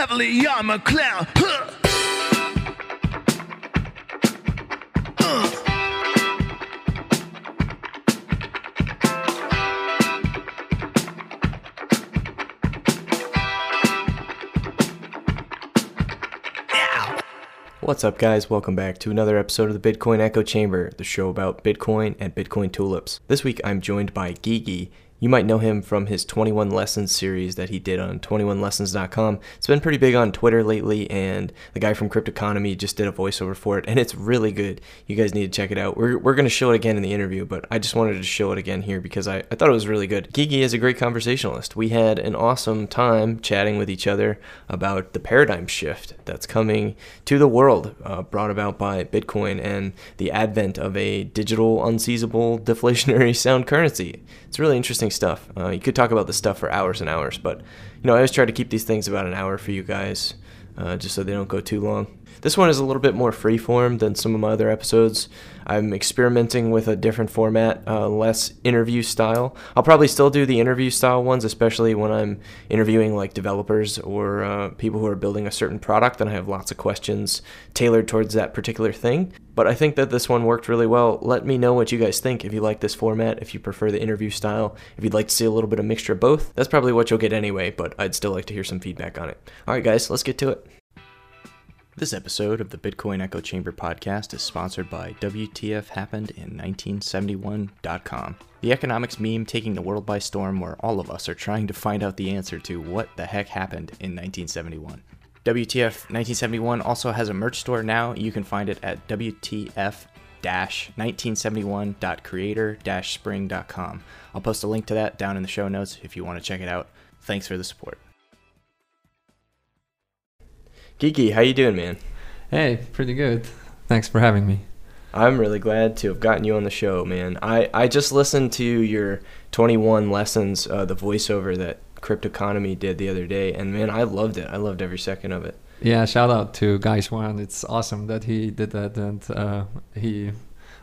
heavily, I'm clown. Huh. Uh. What's up, guys? Welcome back to another episode of the Bitcoin Echo Chamber, the show about Bitcoin and Bitcoin tulips. This week I'm joined by Gigi. You might know him from his 21 Lessons series that he did on 21lessons.com. It's been pretty big on Twitter lately, and the guy from Cryptoconomy just did a voiceover for it, and it's really good. You guys need to check it out. We're, we're going to show it again in the interview, but I just wanted to show it again here because I, I thought it was really good. Gigi is a great conversationalist. We had an awesome time chatting with each other about the paradigm shift that's coming to the world, uh, brought about by Bitcoin and the advent of a digital, unseizable, deflationary sound currency. It's really interesting stuff. Uh, you could talk about this stuff for hours and hours, but you know I always try to keep these things about an hour for you guys, uh, just so they don't go too long. This one is a little bit more freeform than some of my other episodes. I'm experimenting with a different format, uh, less interview style. I'll probably still do the interview style ones, especially when I'm interviewing like developers or uh, people who are building a certain product and I have lots of questions tailored towards that particular thing. But I think that this one worked really well. Let me know what you guys think if you like this format, if you prefer the interview style, if you'd like to see a little bit of mixture of both. That's probably what you'll get anyway, but I'd still like to hear some feedback on it. All right, guys, let's get to it. This episode of the Bitcoin Echo Chamber podcast is sponsored by WTF Happened in 1971.com, the economics meme taking the world by storm where all of us are trying to find out the answer to what the heck happened in 1971. WTF 1971 also has a merch store now. You can find it at WTF 1971.creator spring.com. I'll post a link to that down in the show notes if you want to check it out. Thanks for the support. Gigi, how you doing, man? Hey, pretty good. Thanks for having me. I'm really glad to have gotten you on the show, man. I, I just listened to your 21 lessons, uh, the voiceover that Cryptoconomy did the other day, and man, I loved it. I loved every second of it. Yeah, shout out to Guy Swan. It's awesome that he did that, and uh, he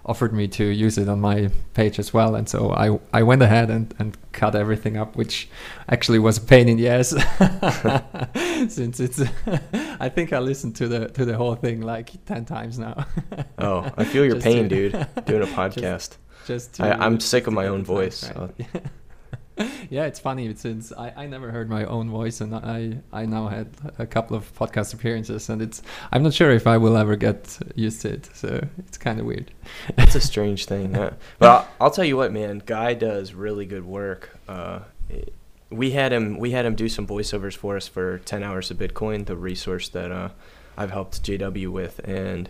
offered me to use it on my page as well. And so I, I went ahead and, and cut everything up, which actually was a pain in the ass. Since it's, I think I listened to the to the whole thing like ten times now. oh, I feel your pain, to, dude. Doing a podcast. Just, just to, I, am sick of my own voice. Right. So. yeah, it's funny since I, I never heard my own voice, and I I now had a couple of podcast appearances, and it's I'm not sure if I will ever get used to it. So it's kind of weird. it's a strange thing. Yeah. But I'll, I'll, tell you what, man, Guy does really good work. Uh, we had him we had him do some voiceovers for us for 10 hours of Bitcoin, the resource that uh, I've helped JW with, and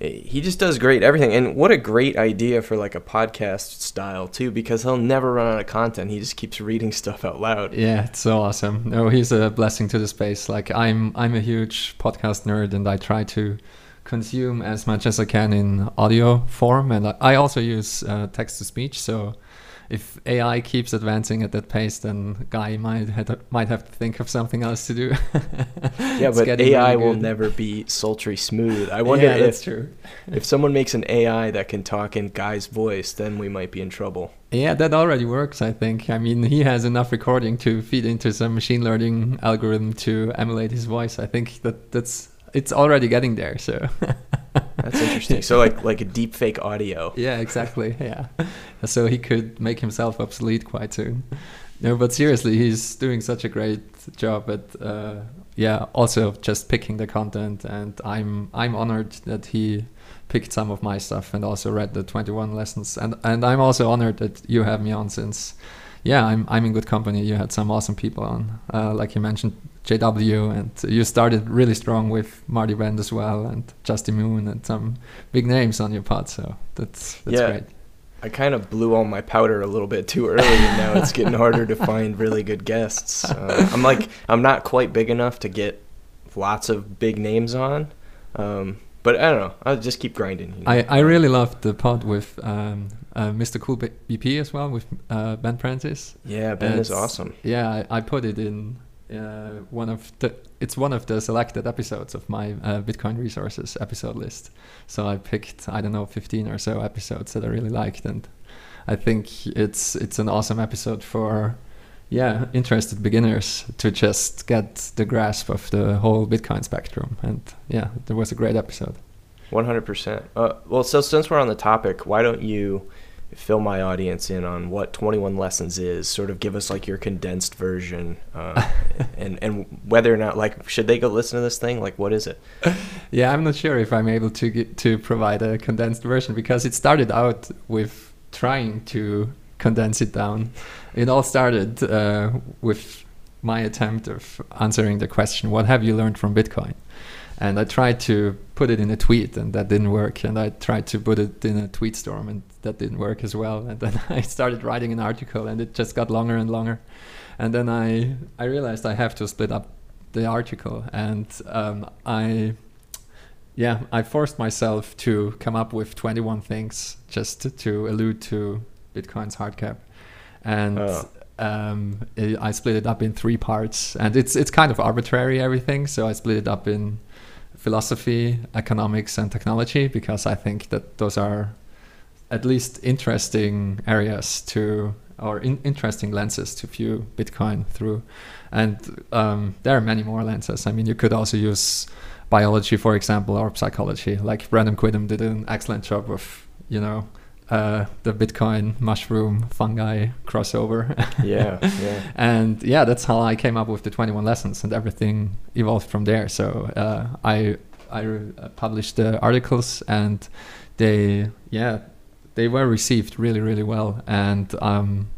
he just does great everything. And what a great idea for like a podcast style too because he'll never run out of content. He just keeps reading stuff out loud. Yeah it's so awesome. No he's a blessing to the space. Like i'm i'm a huge podcast nerd and i try to consume as much as i can in audio form. And i also use uh, text to speech so if AI keeps advancing at that pace, then Guy might have, might have to think of something else to do. yeah, but AI really will never be sultry smooth. I wonder yeah, if true. if someone makes an AI that can talk in Guy's voice, then we might be in trouble. Yeah, that already works. I think. I mean, he has enough recording to feed into some machine learning algorithm to emulate his voice. I think that that's it's already getting there. So. That's interesting. So like like a deep fake audio. Yeah, exactly. Yeah. So he could make himself obsolete quite soon. No, but seriously, he's doing such a great job at uh, yeah, also just picking the content and I'm I'm honored that he picked some of my stuff and also read the 21 lessons and and I'm also honored that you have me on since yeah, I'm I'm in good company. You had some awesome people on. Uh, like you mentioned JW, and you started really strong with Marty Bent as well, and Justin Moon, and some big names on your pod. So that's that's yeah. great. I kind of blew all my powder a little bit too early, and now it's getting harder to find really good guests. Uh, I'm like, I'm not quite big enough to get lots of big names on, um, but I don't know. I'll just keep grinding. You know? I, I really loved the pod with um, uh, Mr. Cool BP as well with uh, Ben Prentice. Yeah, Ben and is awesome. Yeah, I, I, put it in uh, one of the it's one of the selected episodes of my uh, Bitcoin resources episode list. So I picked I don't know 15 or so episodes that I really liked, and I think it's it's an awesome episode for yeah interested beginners to just get the grasp of the whole Bitcoin spectrum. And yeah, there was a great episode. One hundred percent. Uh, well, so since we're on the topic, why don't you fill my audience in on what Twenty One Lessons is? Sort of give us like your condensed version, uh, and and whether or not like should they go listen to this thing? Like, what is it? Yeah, I'm not sure if I'm able to get, to provide a condensed version because it started out with trying to condense it down. It all started uh, with my attempt of answering the question, "What have you learned from Bitcoin?" And I tried to put it in a tweet, and that didn't work. And I tried to put it in a tweet storm, and that didn't work as well. And then I started writing an article, and it just got longer and longer. And then I I realized I have to split up the article, and um, I yeah I forced myself to come up with 21 things just to, to allude to Bitcoin's hard cap, and. Oh. Um, I I split it up in three parts, and it's it's kind of arbitrary everything. So I split it up in philosophy, economics, and technology because I think that those are at least interesting areas to or in, interesting lenses to view Bitcoin through. And um, there are many more lenses. I mean, you could also use biology, for example, or psychology. Like Brandon Quittem did an excellent job of, you know, uh, the Bitcoin mushroom fungi crossover. Yeah, yeah. and yeah, that's how I came up with the 21 lessons, and everything evolved from there. So uh, I I re- uh, published the articles, and they yeah they were received really really well, and um,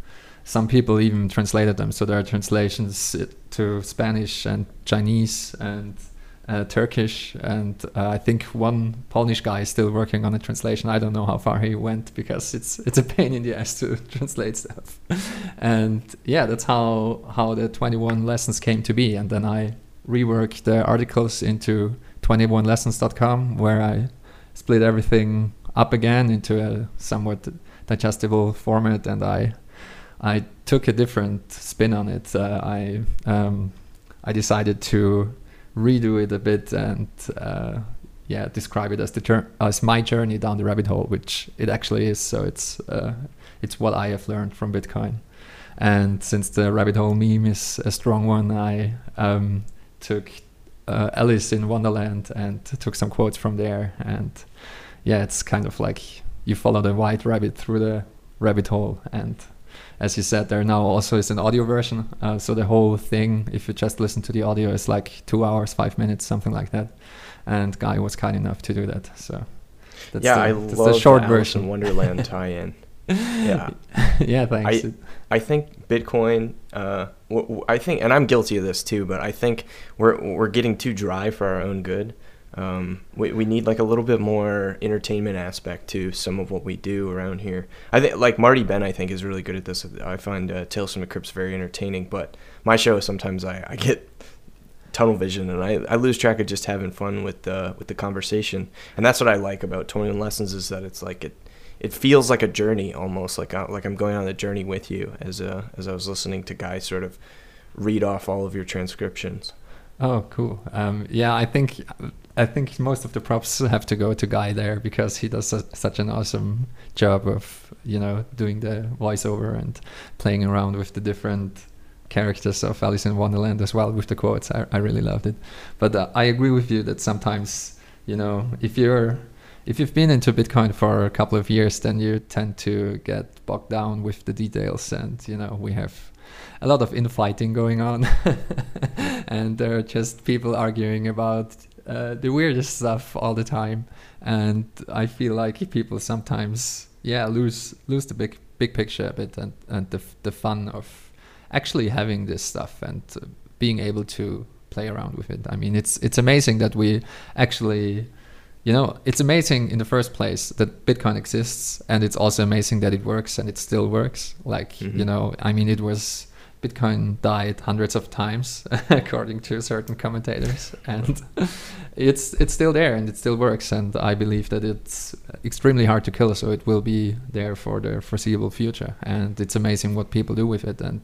some people even translated them. So there are translations uh, to Spanish and Chinese and uh, Turkish, and uh, I think one Polish guy is still working on a translation. I don't know how far he went because it's it's a pain in the ass to translate stuff. and yeah, that's how how the 21 lessons came to be. And then I reworked the articles into 21lessons.com, where I split everything up again into a somewhat digestible format, and I I took a different spin on it. Uh, I um, I decided to redo it a bit and uh, yeah, describe it as the jour- as my journey down the rabbit hole, which it actually is. So it's uh, it's what I have learned from Bitcoin. And since the rabbit hole meme is a strong one, I um, took uh, Alice in Wonderland and took some quotes from there. And yeah, it's kind of like you follow the white rabbit through the rabbit hole and as you said, there now also is an audio version. Uh, so the whole thing, if you just listen to the audio, is like two hours, five minutes, something like that. And Guy was kind enough to do that. So that's yeah, the, I that's love the short the version. Wonderland tie-in. Yeah. yeah, thanks. I, I think Bitcoin. Uh, w- w- I think, and I'm guilty of this too. But I think we're we're getting too dry for our own good. Um, we we need like a little bit more entertainment aspect to some of what we do around here. I think like Marty Bent, I think is really good at this. I find uh, Tales from the Crypts very entertaining. But my show sometimes I, I get tunnel vision and I, I lose track of just having fun with the with the conversation. And that's what I like about 21 lessons is that it's like it it feels like a journey almost like I, like I'm going on a journey with you as uh, as I was listening to Guy's sort of read off all of your transcriptions. Oh, cool. Um, yeah, I think I think most of the props have to go to Guy there because he does su- such an awesome job of you know doing the voiceover and playing around with the different characters of Alice in Wonderland as well with the quotes. I, I really loved it. But uh, I agree with you that sometimes you know if you're if you've been into Bitcoin for a couple of years, then you tend to get bogged down with the details, and you know we have a lot of infighting going on, and there are just people arguing about uh, the weirdest stuff all the time, and I feel like people sometimes, yeah, lose lose the big big picture a bit, and and the the fun of actually having this stuff and uh, being able to play around with it. I mean, it's it's amazing that we actually you know, it's amazing in the first place that Bitcoin exists, and it's also amazing that it works and it still works. Like, Mhm. you know, I mean, it was Bitcoin died hundreds of times, according to certain commentators, and it's it's still there and it still works. And I believe that it's extremely hard to kill, so it will be there for the foreseeable future. And it's amazing what people do with it. And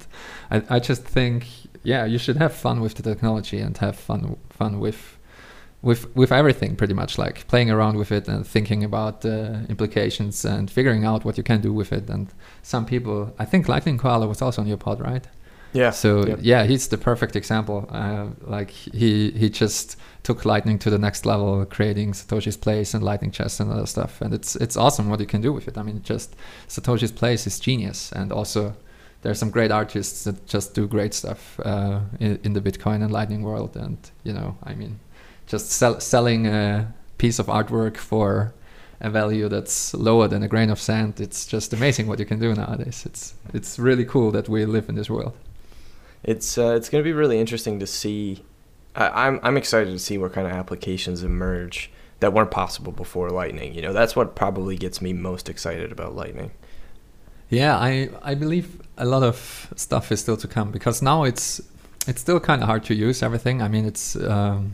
I, I just think, yeah, you should have fun with the technology and have fun fun with with with everything pretty much like playing around with it and thinking about the implications and figuring out what you can do with it and some people i think lightning koala was also on your pod right Yeah. So Yep. yeah, he's the perfect example. Uh, like he he just took Lightning to the next level, creating Satoshi's Place and Lightning Chess and other stuff. And it's it's awesome what you can do with it. I mean, just Satoshi's Place is genius, and also there's some great artists that just do great stuff uh, in, in the Bitcoin and Lightning world. And you know, I mean, just sell, selling a piece of artwork for a value that's lower than a grain of sand. It's just amazing what you can do nowadays. It's it's really cool that we live in this world. It's uh, it's going to be really interesting to see. I, I'm I'm excited to see what kind of applications emerge that weren't possible before Lightning. You know, that's what probably gets me most excited about Lightning. Yeah, I I believe a lot of stuff is still to come because now it's it's still kind of hard to use everything. I mean, it's um,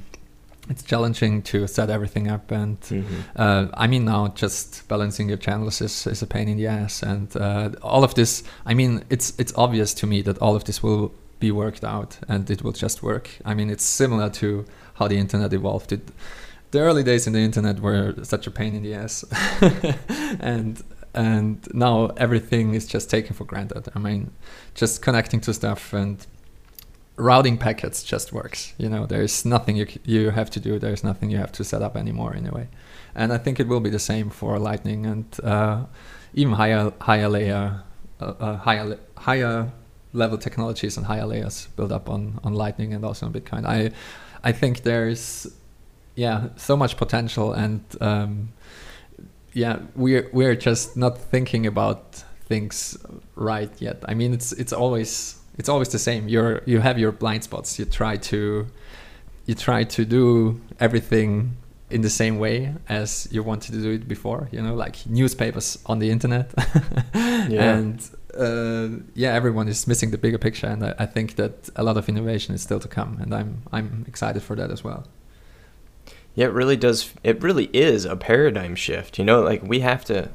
it's challenging to set everything up, and uh, I mean now just balancing your channels is, is a pain in the ass, and uh, all of this. I mean, it's it's obvious to me that all of this will be worked out, and it will just work. I mean, it's similar to how the internet evolved. It, the early days in the internet were such a pain in the ass, and and now everything is just taken for granted. I mean, just connecting to stuff and routing packets just works. You know, there's nothing you you have to do. There's nothing you have to set up anymore in a way. And I think it will be the same for Lightning and uh, even higher higher layer uh, uh, higher higher level technologies and higher layers built up on on Lightning and also on Bitcoin. I I think there's yeah so much potential and um, yeah we're we're just not thinking about things right yet. I mean it's it's always it's always the same. You're you have your blind spots. You try to you try to do everything in the same way as you wanted to do it before. You know, like newspapers on the internet, and uh, yeah, everyone is missing the bigger picture. And I, I think that a lot of innovation is still to come, and I'm I'm excited for that as well. Yeah, it really does. It really is a paradigm shift. You know, like we have to,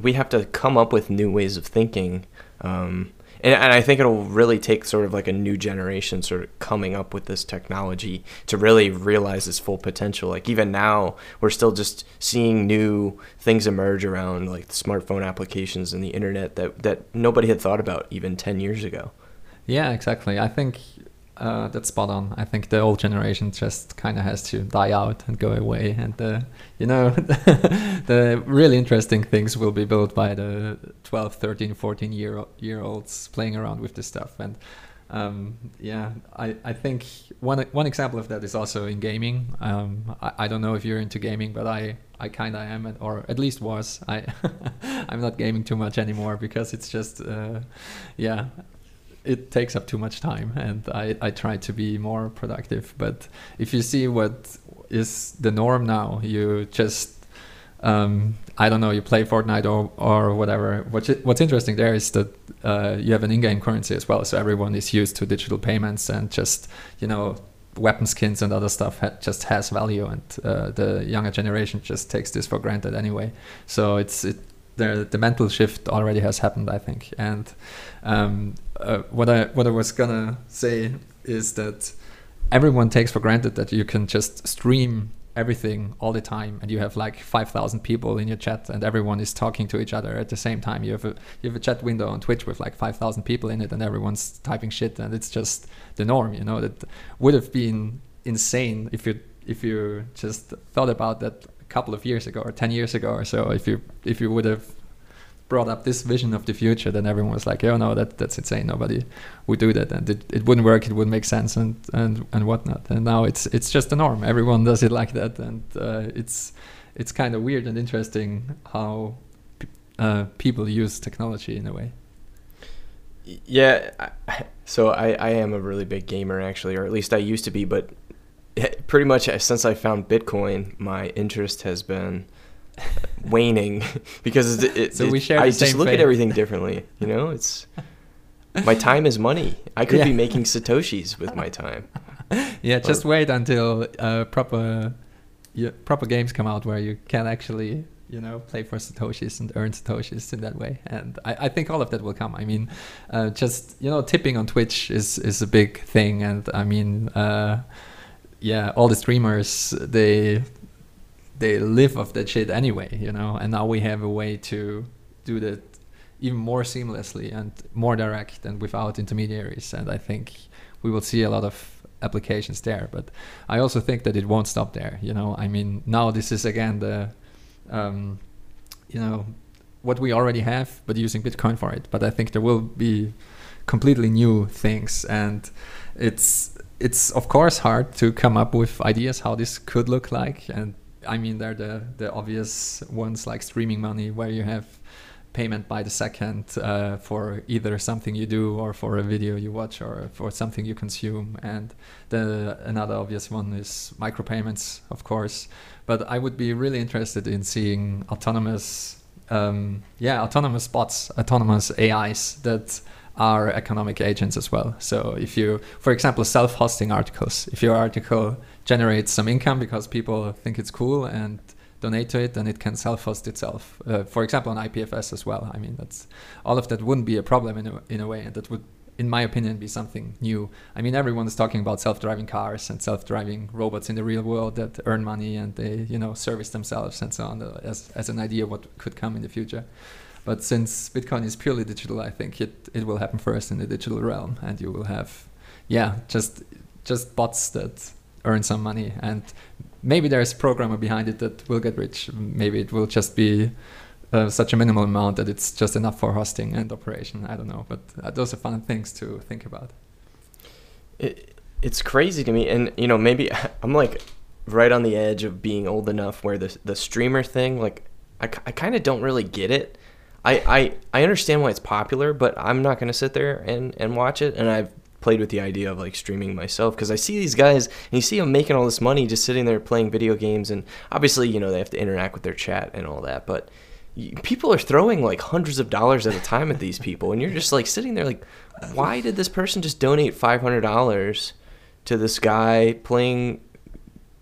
we have to come up with new ways of thinking, um, and, and I think it'll really take sort of like a new generation sort of coming up with this technology to really realize its full potential. Like even now, we're still just seeing new things emerge around like the smartphone applications and the internet that that nobody had thought about even ten years ago. Yeah, exactly. I think uh, that's spot on. I think the old generation just kind of has to die out and go away, and the you know the really interesting things will be built by the 12, 13, 14 year year olds playing around with this stuff. And um, yeah, I, I think one one example of that is also in gaming. Um, I, I don't know if you're into gaming, but I I kind of am, or at least was. I I'm not gaming too much anymore because it's just uh, yeah it takes up too much time and I, I try to be more productive. But if you see what is the norm now you just um, I don't know you play Fortnite or, or whatever. What's, what's interesting there is that uh, you have an in-game currency as well. So everyone is used to digital payments and just you know weapon skins and other stuff ha- just has value. And uh, the younger generation just takes this for granted anyway. So it's it the the mental shift already has happened, I think. And um, uh, what I what I was gonna say is that everyone takes for granted that you can just stream everything all the time and you have like 5000 people in your chat and everyone is talking to each other at the same time. You have a you have a chat window on twitch with like 5000 people in it and everyone's typing shit and it's just the norm you know? That would have been insane if you if you just thought about that a couple of years ago or 10 years ago or so if you if you would have brought up this vision of the future then everyone was like oh no that that's insane. Nobody would do that. And it, it wouldn't work it wouldn't make sense and and and whatnot. And now it's it's just the norm. Everyone does it like that and uh, it's it's kind of weird and interesting how uh, people use technology in a way. Yeah, I- so I, I am a really big gamer actually, or at least I used to be, but pretty much since I found Bitcoin, my interest has been waning because it, it, So we share I just look at everything differently. You know, it's my time is money. I could be making satoshis with my time. yeah just Or- wait until uh, proper yeah, proper games come out where you can actually you know play for satoshis and earn satoshis in that way and i, I think all of that will come i mean uh, just you know tipping on twitch is is a big thing and i mean uh, yeah all the streamers they they live off that shit anyway you know and now we have a way to do that even more seamlessly and more direct and without intermediaries. And I think we will see a lot of applications there. But I also think that it won't stop there. You know, I mean, now this is again the, um, you know, what we already have, but using Bitcoin for it. But I think there will be completely new things, and it's it's of course hard to come up with ideas how this could look like. And I mean, there are the the obvious ones like streaming money, where you have payment by the second uh, for either something you do or for a video you watch or for something you consume. And the another obvious one is micropayments of course. But i would be really interested in seeing autonomous um, yeah autonomous bots autonomous ais that are economic agents as well so if you for example self-hosting articles if your article generates some income because people think it's cool and donate to it then it can self-host itself. Uh, for example, on IPFS as well. I mean, that's all of that wouldn't be a problem in a, in a way, and that would, in my opinion, be something new. I mean, everyone is talking about self-driving cars and self-driving robots in the real world that earn money and they, you know, service themselves and so on uh, as as an idea what could come in the future. But since Bitcoin is purely digital, I think it, it will happen first in the digital realm, and you will have, yeah, just just bots that earn some money and maybe there's a programmer behind it that will get rich. Maybe it will just be uh, such a minimal amount that it's just enough for hosting and operation. I don't know, but uh, those are fun things to think about. It, it's crazy to me, and you know, maybe I'm like right on the edge of being old enough where the the streamer thing, like, I, I kind of don't really get it. I, I I understand why it's popular, but I'm not gonna sit there and and watch it. And I've played with the idea of like streaming myself because I see these guys and you see them making all this money just sitting there playing video games and obviously you know they have to interact with their chat and all that but people are throwing like hundreds of dollars at a time at these people and you're just like sitting there like why did this person just donate $500 to this guy playing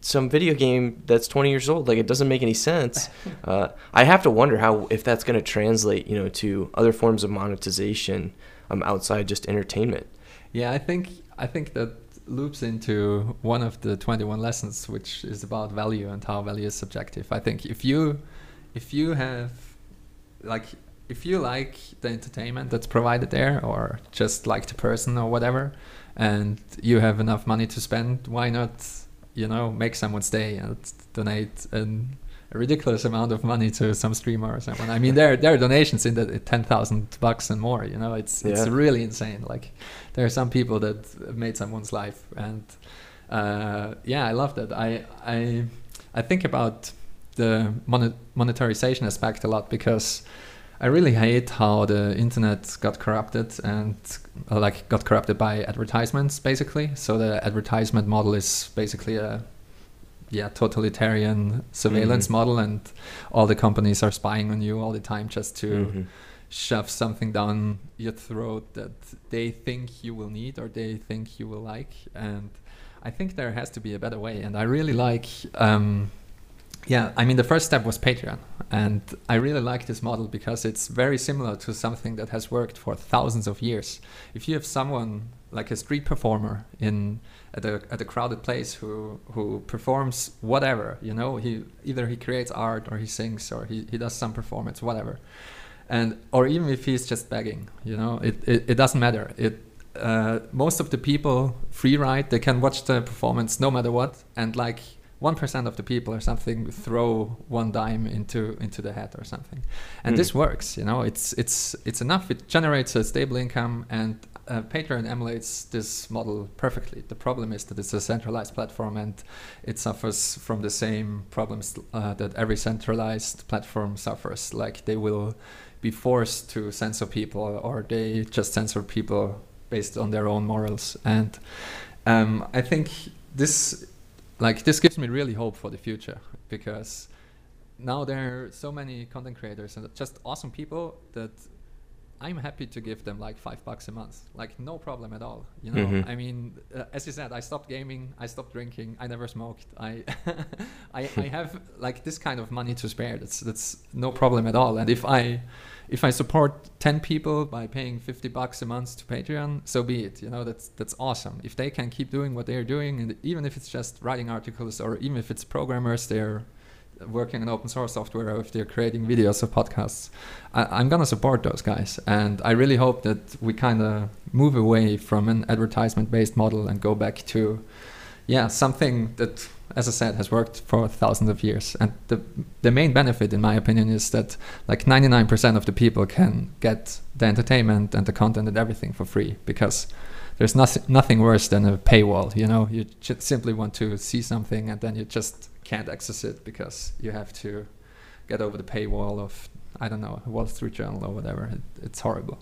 some video game that's 20 years old like it doesn't make any sense uh, i have to wonder how if that's going to translate you know to other forms of monetization um, outside just entertainment yeah, I think I think that loops into one of the 21 lessons which is about value and how value is subjective. I think if you if you have like if you like the entertainment that's provided there or just like the person or whatever and you have enough money to spend, why not, you know, make someone stay and donate a ridiculous amount of money to some streamer or someone. I mean, there there are donations in the ten thousand bucks and more. You know, it's yeah. it's really insane. Like there are some people that made someone's life, and uh, yeah, I love that. I I I think about the monet- monetarization aspect a lot because. I really hate how the internet got corrupted and uh, like got corrupted by advertisements basically. So the advertisement model is basically a yeah totalitarian surveillance mm-hmm. model and all the companies are spying on you all the time just to mm-hmm. shove something down your throat that they think you will need or they think you will like and i think there has to be a better way and i really like um, yeah i mean the first step was patreon and i really like this model because it's very similar to something that has worked for thousands of years. If you have someone like a street performer in at a at a crowded place who who performs whatever you know he either he creates art or he sings or he, he does some performance whatever. And or even if he's just begging you know it it, it doesn't matter. It uh, most of the people free ride they can watch the performance no matter what. And like one percent of the people or something throw one dime into into the hat or something, and mm. this works. You know, it's it's it's enough. It generates a stable income, and uh, Patreon emulates this model perfectly. The problem is that it's a centralized platform, and it suffers from the same problems uh, that every centralized platform suffers. Like they will be forced to censor people, or they just censor people based on their own morals. And um, I think this like this gives me really hope for the future because now there are so many content creators and just awesome people that I'm happy to give them like five bucks a month, like no problem at all. You know, mm-hmm. I mean, uh, as you said, I stopped gaming, I stopped drinking, I never smoked. I, I, I have like this kind of money to spare. That's that's no problem at all. And if I, if I support ten people by paying fifty bucks a month to Patreon, so be it. You know, that's that's awesome. If they can keep doing what they're doing, and even if it's just writing articles or even if it's programmers, they're working on open source software or if they're creating videos or podcasts, I, am gonna support those guys. And I really hope that we kind of move away from an advertisement-based model and go back to, yeah, something that, as I said, has worked for thousands of years. And the the main benefit, in my opinion, is that like 99% of the people can get the entertainment and the content and everything for free because there's nothing nothing worse than a paywall. You know, you simply want to see something and then you just can't access it because you have to get over the paywall of I don't know Wall Street Journal or whatever. It, it's horrible.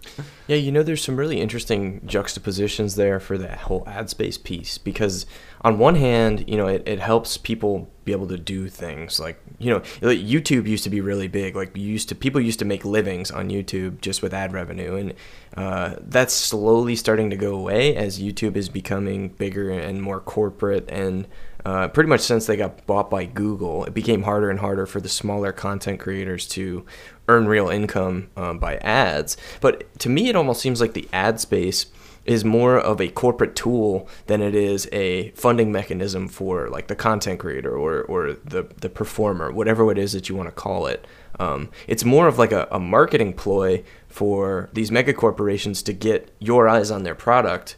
yeah, you know, there's some really interesting juxtapositions there for that whole ad space piece because on one hand, you know, it, it helps people be able to do things like you know YouTube used to be really big. Like used to people used to make livings on YouTube just with ad revenue, and uh, that's slowly starting to go away as YouTube is becoming bigger and more corporate and uh, pretty much since they got bought by Google, it became harder and harder for the smaller content creators to earn real income um, by ads. But to me, it almost seems like the ad space is more of a corporate tool than it is a funding mechanism for like the content creator or, or the, the performer, whatever it is that you want to call it. Um, it's more of like a, a marketing ploy for these mega corporations to get your eyes on their product.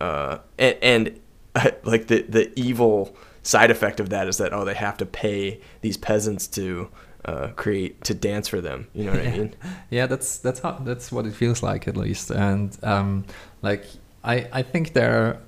Uh, and, and like the the evil side effect of that is that oh they have to pay these peasants to uh, create to dance for them. You know what yeah. I mean? Yeah, that's that's how that's what it feels like at least. And um, like I I think there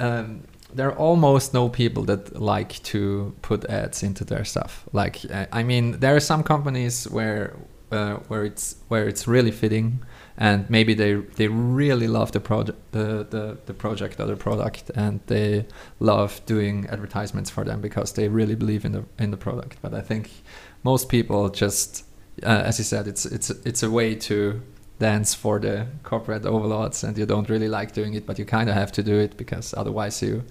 um, there are almost no people that like to put ads into their stuff. Like I mean, there are some companies where uh, where it's where it's really fitting and maybe they they really love the project the, the the project or the product and they love doing advertisements for them because they really believe in the in the product. But i think most people just uh, as you said it's it's it's a way to dance for the corporate overlords and you don't really like doing it but you kind of have to do it because otherwise you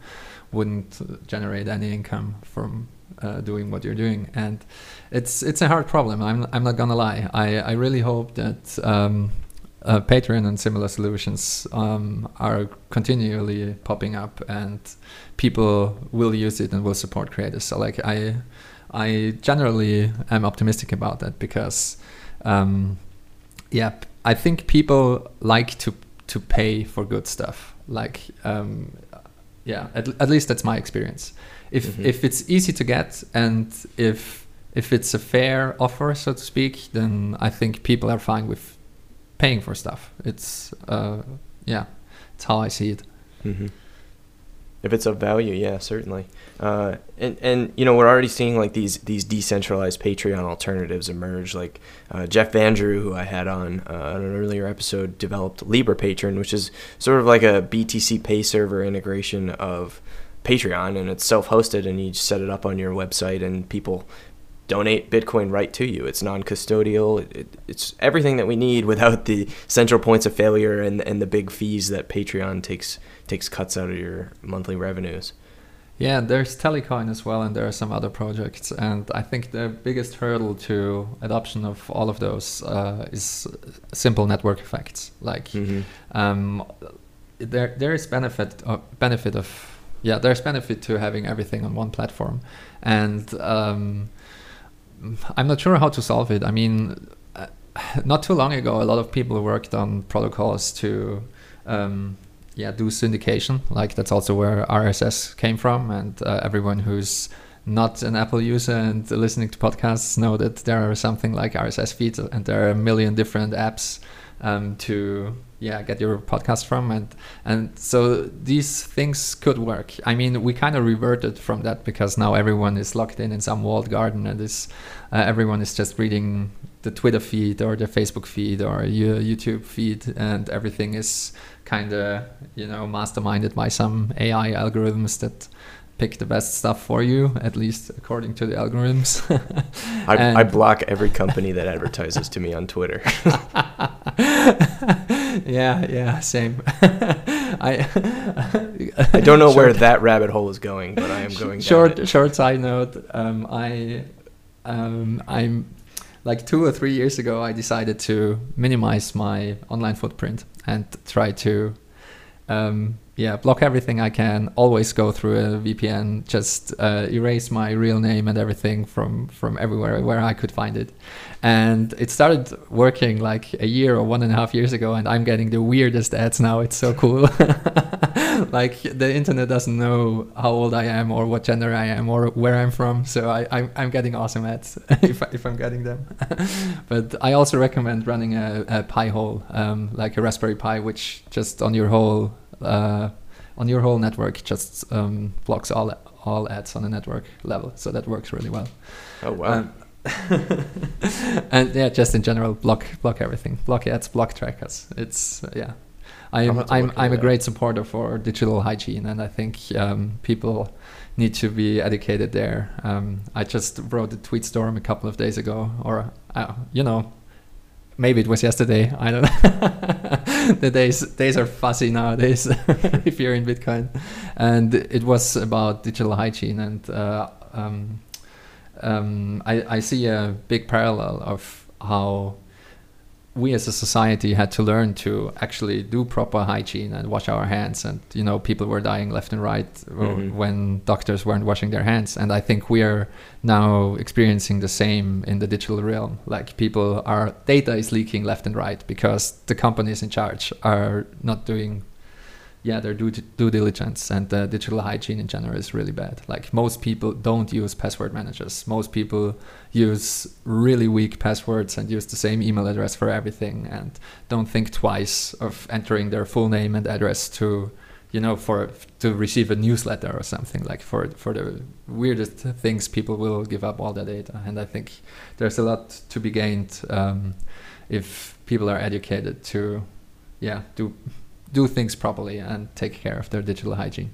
wouldn't generate any income from uh, doing what you're doing. And it's it's a hard problem i'm i'm not gonna lie. I i really hope that um, uh, Patreon and similar solutions um, are continually popping up, and people will use it and will support creators. So, like, I, I generally am optimistic about that because, um, yeah, I think people like to to pay for good stuff. Like, um, yeah, at, at least that's my experience. If mm-hmm. if it's easy to get and if if it's a fair offer, so to speak, then I think people are fine with paying for stuff. It's uh, yeah, it's how I see it. Mm-hmm. If it's of value, yeah, certainly. Uh, and and you know we're already seeing like these these decentralized Patreon alternatives emerge. Like uh, Jeff Vandrew, who I had on uh, on an earlier episode, developed LibrePatron, which is sort of like a BTC Pay server integration of Patreon, and it's self-hosted, and you set it up on your website, and people donate Bitcoin right to you. It's non-custodial. It, it, it's everything that we need without the central points of failure and and the big fees that Patreon takes takes cuts out of your monthly revenues. Yeah, there's Tallycoin as well, and there are some other projects. And I think the biggest hurdle to adoption of all of those uh, is simple network effects. Like, mm-hmm. um, there there is benefit uh, benefit of yeah, there's benefit to having everything on one platform, and um, I'm not sure how to solve it. I mean, uh, not too long ago, a lot of people worked on protocols to, um, yeah, do syndication. Like that's also where RSS came from, and uh, everyone who's not an Apple user and listening to podcasts know that there are something like RSS feeds, and there are a million different apps um, to yeah get your podcast from. And and so these things could work. I mean we kind of reverted from that because now everyone is locked in in some walled garden and is uh, everyone is just reading the twitter feed or the facebook feed or your youtube feed. And everything is kind of you know masterminded by some ai algorithms that pick the best stuff for you, at least according to the algorithms. I, I, block every company that advertises to me on Twitter. yeah, yeah, same. I I don't know short, where that rabbit hole is going, but I am going. Short short side note. Um, I um, I'm like two or three years ago. I decided to minimize my online footprint and try to um, yeah, block everything I can. Always go through a VPN. Just uh, erase my real name and everything from from everywhere where I could find it. And it started working like a year or one and a half years ago, and I'm getting the weirdest ads now. It's so cool. like the internet doesn't know how old I am or what gender I am or where I'm from. So I, I'm, I'm getting awesome ads if, I, if I'm getting them. but I also recommend running a, a Pi hole, um, like a Raspberry Pi, which just on your whole uh, on your whole network just um, blocks all all ads on the network level. So that works really well. Oh wow. Um, and yeah, just in general, block block everything, block ads, block trackers. It's uh, yeah. I'm I'm I'm a great supporter for digital hygiene, and I think um, people need to be educated there. Um, I just wrote a tweet storm a couple of days ago, or uh, you know, maybe it was yesterday. I don't know. the days days are fuzzy nowadays if you're in Bitcoin, and it was about digital hygiene and. Uh, um, um, I, I see a big parallel of how we as a society had to learn to actually do proper hygiene and wash our hands. And you know people were dying left and right Mhm. when doctors weren't washing their hands. And i think we are now experiencing the same in the digital realm. Like people are data is leaking left and right because the companies in charge are not doing yeah their due, due diligence and digital hygiene in general is really bad. Like most people don't use password managers. Most people use really weak passwords and use the same email address for everything and don't think twice of entering their full name and address to you know for to receive a newsletter or something. Like for for the weirdest things people will give up all their data. And i think there's a lot to be gained um, if people are educated to yeah do do things properly and take care of their digital hygiene.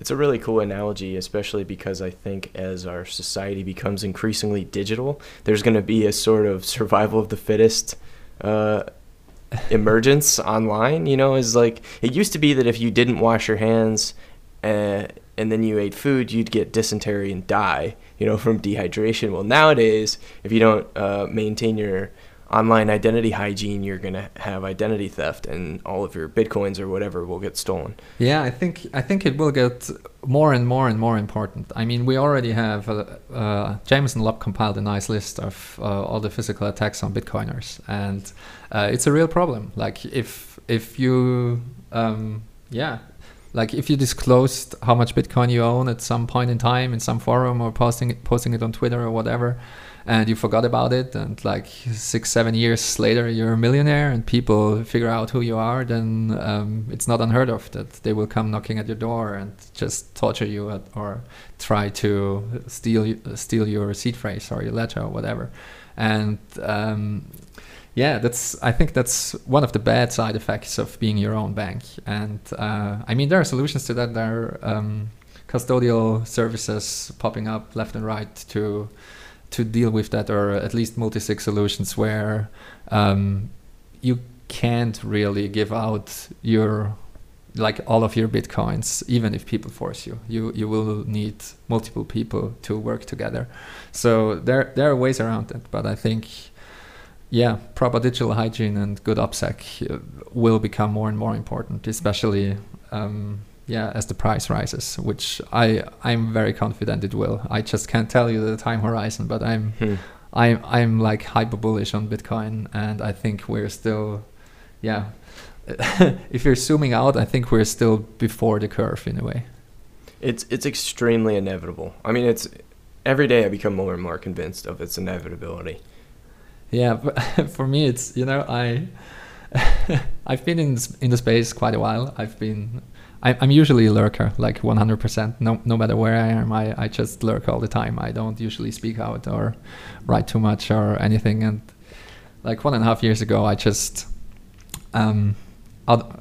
It's a really cool analogy, especially because I think as our society becomes increasingly digital, there's going to be a sort of survival of the fittest uh, emergence online. You know, is like it used to be that if you didn't wash your hands uh, and then you ate food, you'd get dysentery and die. You know, from dehydration. Well, nowadays, if you don't uh, maintain your online identity hygiene, you're gonna have identity theft, and all of your bitcoins or whatever will get stolen. Yeah, I think I think it will get more and more and more important. I mean, we already have uh, uh, Jameson Lopp compiled a nice list of uh, all the physical attacks on Bitcoiners, and uh, it's a real problem. Like if if you um, yeah. Like if you disclosed how much Bitcoin you own at some point in time in some forum or posting it, posting it on Twitter or whatever, and you forgot about it and like six seven years later you're a millionaire and people figure out who you are then um, it's not unheard of that they will come knocking at your door and just torture you at, or try to steal steal your seed phrase or your letter or whatever. And um, yeah that's i think that's one of the bad side effects of being your own bank. And uh, i mean there are solutions to that. There are um, custodial services popping up left and right to to deal with that, or at least multi-sig solutions where um, you can't really give out your like all of your bitcoins, even if people force you. You you will need multiple people to work together. So there there are ways around it, but I think yeah, proper digital hygiene and good OPSEC uh, will become more and more important, especially. Um, yeah, as the price rises, which I I'm very confident it will. I just can't tell you the time horizon, but I'm Hmm. I'm I'm like hyper bullish on Bitcoin, and I think we're still, yeah. if you're zooming out, I think we're still before the curve in a way. It's it's extremely inevitable. I mean, it's every day I become more and more convinced of its inevitability. Yeah, but for me, it's you know I I've been in in the space quite a while. I've been I, I'm usually a lurker, like 100%. No, no matter where I am, I, I just lurk all the time. I don't usually speak out or write too much or anything. And like one and a half years ago, I just, um,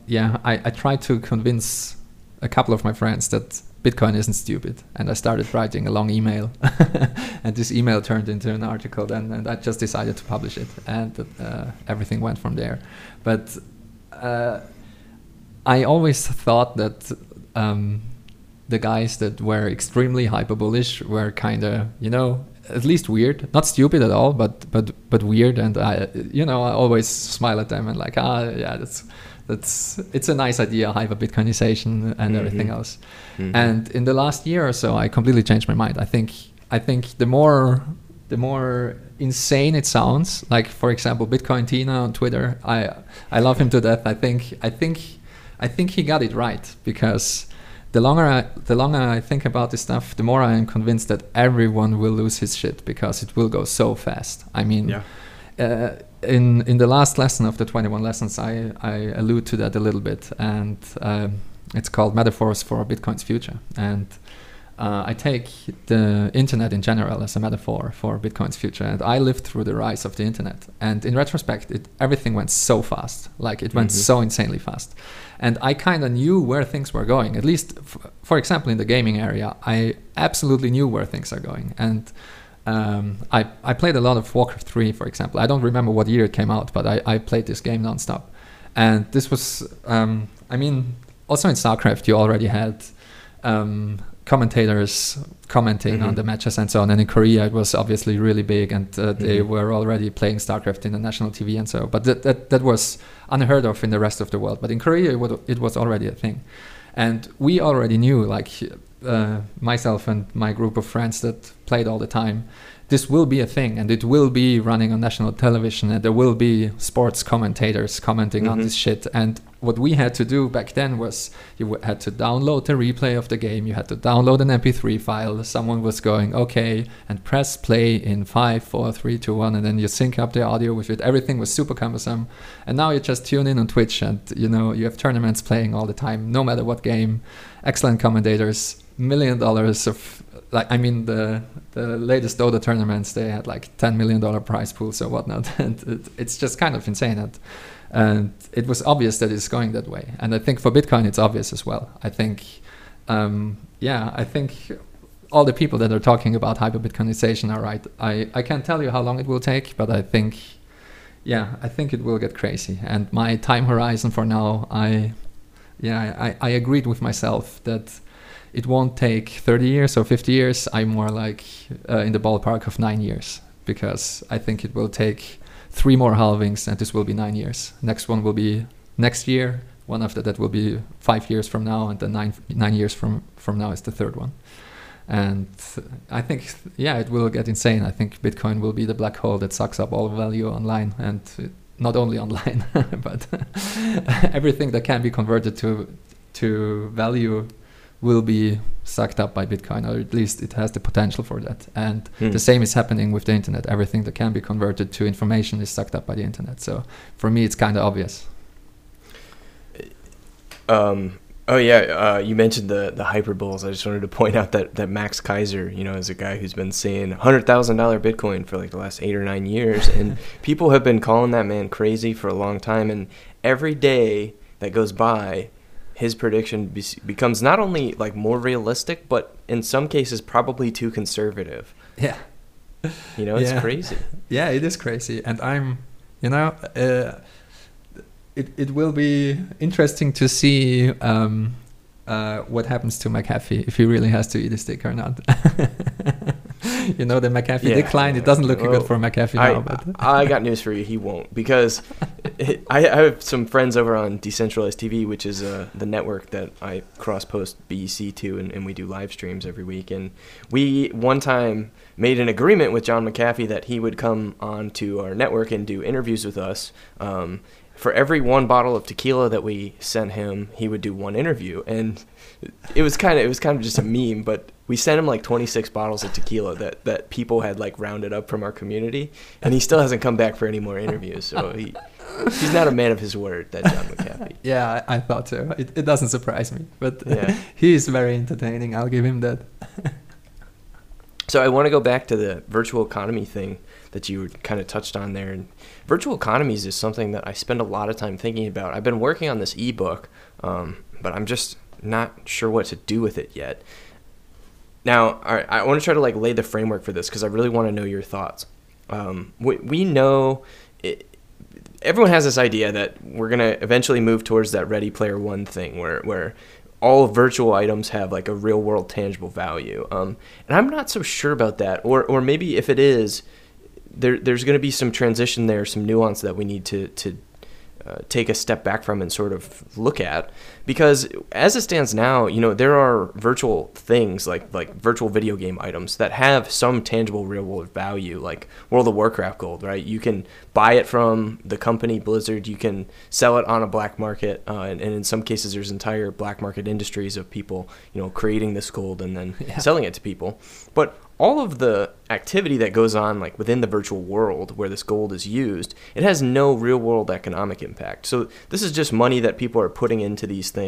yeah, I, I tried to convince a couple of my friends that Bitcoin isn't stupid, and I started writing a long email, and this email turned into an article. Then, and I just decided to publish it, and uh, everything went from there. But uh, I always thought that um, the guys that were extremely hyper bullish were kind of, you know, at least weird, not stupid at all, but but but weird. And I, you know, I always smile at them and like, ah, yeah, that's that's it's a nice idea, hyper Bitcoinization and everything Mhm. else. Mhm. And in the last year or so, I completely changed my mind. I think I think the more the more insane it sounds, like for example, Bitcoin Tina on Twitter, I I love him to death. I think I think I think he got it right because the longer I, the longer I think about this stuff, the more I am convinced that everyone will lose his shit because it will go so fast. I mean, Yeah. uh, in in the last lesson of the 21 lessons, I, I allude to that a little bit, and um, it's called Metaphors for Bitcoin's Future. And uh, I take the internet in general as a metaphor for Bitcoin's future. And I lived through the rise of the internet, and in retrospect, it, everything went so fast, like it went Mhm. so insanely fast. And I kind of knew where things were going. At least, f- for example, in the gaming area, I absolutely knew where things are going. And um, I, I played a lot of Warcraft 3, for example. I don't remember what year it came out, but I, I played this game nonstop. And this was, um, I mean, also in StarCraft, you already had um, commentators commenting on Mhm. the matches and so on. And in Korea, it was obviously really big, and uh, they Mhm. were already playing StarCraft in the national TV and so. But that, that, that was unheard of in the rest of the world. But in Korea, it, would, it was already a thing. And we already knew, like uh, myself and my group of friends that played all the time, this will be a thing and it will be running on national television and there will be sports commentators commenting on Mhm. this shit. And what we had to do back then was you had to download the replay of the game, you had to download an MP3 file, someone was going, okay, and press play in five, four, three, two, one, and then you sync up the audio with it. Everything was super cumbersome. And now you just tune in on Twitch and you know you have tournaments playing all the time, no matter what game. Excellent commentators, million dollars of like I mean the the latest Dota tournaments they had like ten million dollar prize pools or whatnot, and it, it's just kind of insane. And and it was obvious that it's going that way. And I think for Bitcoin it's obvious as well. I think um, yeah, I think all the people that are talking about hyper Bitcoinization are right. I, I can't tell you how long it will take, but I think yeah, I think it will get crazy. And my time horizon for now, I yeah, I, I agreed with myself that it won't take 30 years or 50 years. I'm more like uh, in the ballpark of nine years because I think it will take three more halvings and this will be nine years. Next one will be next year. One after that will be five years from now, and then nine nine years from from now is the third one. And I think yeah, it will get insane. I think Bitcoin will be the black hole that sucks up all value online and not only online, but everything that can be converted to to value will be sucked up by Bitcoin, or at least it has the potential for that. And Hmm. the same is happening with the internet. Everything that can be converted to information is sucked up by the internet. So for me, it's kind of obvious. Um, oh yeah, uh, you mentioned the the hyperbulls. I just wanted to point out that that Max Keiser, you know, is a guy who's been saying hundred thousand dollar Bitcoin for like the last eight or nine years, and people have been calling that man crazy for a long time. And every day that goes by, his prediction be- becomes not only like more realistic, but in some cases probably too conservative. Yeah. You know, it's Yeah. crazy. Yeah, it is crazy, and I'm, you know, uh, it it will be interesting to see um, uh, what happens to McAfee if he really has to eat a stick or not. you know, the McAfee Yeah. decline. It doesn't look Well, good for McAfee I, now, but I got news for you. He won't because it, I, I have some friends over on Decentralized TV, which is uh, the network that I cross post BEC to, and, and we do live streams every week. And we one time made an agreement with John McAfee that he would come on to our network and do interviews with us. Um, for every one bottle of tequila that we sent him, he would do one interview, and it was kind of it was kind of just a meme. But we sent him like 26 bottles of tequila that that people had like rounded up from our community, and he still hasn't come back for any more interviews. So he he's not a man of his word. That John McAfee. yeah, I, I thought so. It, it doesn't surprise me, but Yeah. he is very entertaining. I'll give him that. So I want to go back to the virtual economy thing that you kind of touched on there. And virtual economies is something that I spend a lot of time thinking about. I've been working on this ebook, um, but I'm just not sure what to do with it yet. Now, I want to try to like lay the framework for this because I really want to know your thoughts. Um, we, we know it, everyone has this idea that we're gonna eventually move towards that Ready Player One thing, where where all virtual items have like a real world tangible value. Um, and I'm not so sure about that, or or maybe if it is, there there's gonna be some transition there, some nuance that we need to to uh, take a step back from and sort of look at because as it stands now you know there are virtual things like like virtual video game items that have some tangible real world value like world of warcraft gold right? You can buy it from the company blizzard. You can sell it on a black market uh, and, and in some cases there's entire black market industries of people you know creating this gold and then Yeah. selling it to people. But all of the activity that goes on like within the virtual world where this gold is used it has no real world economic impact. So this is just money that people are putting into these things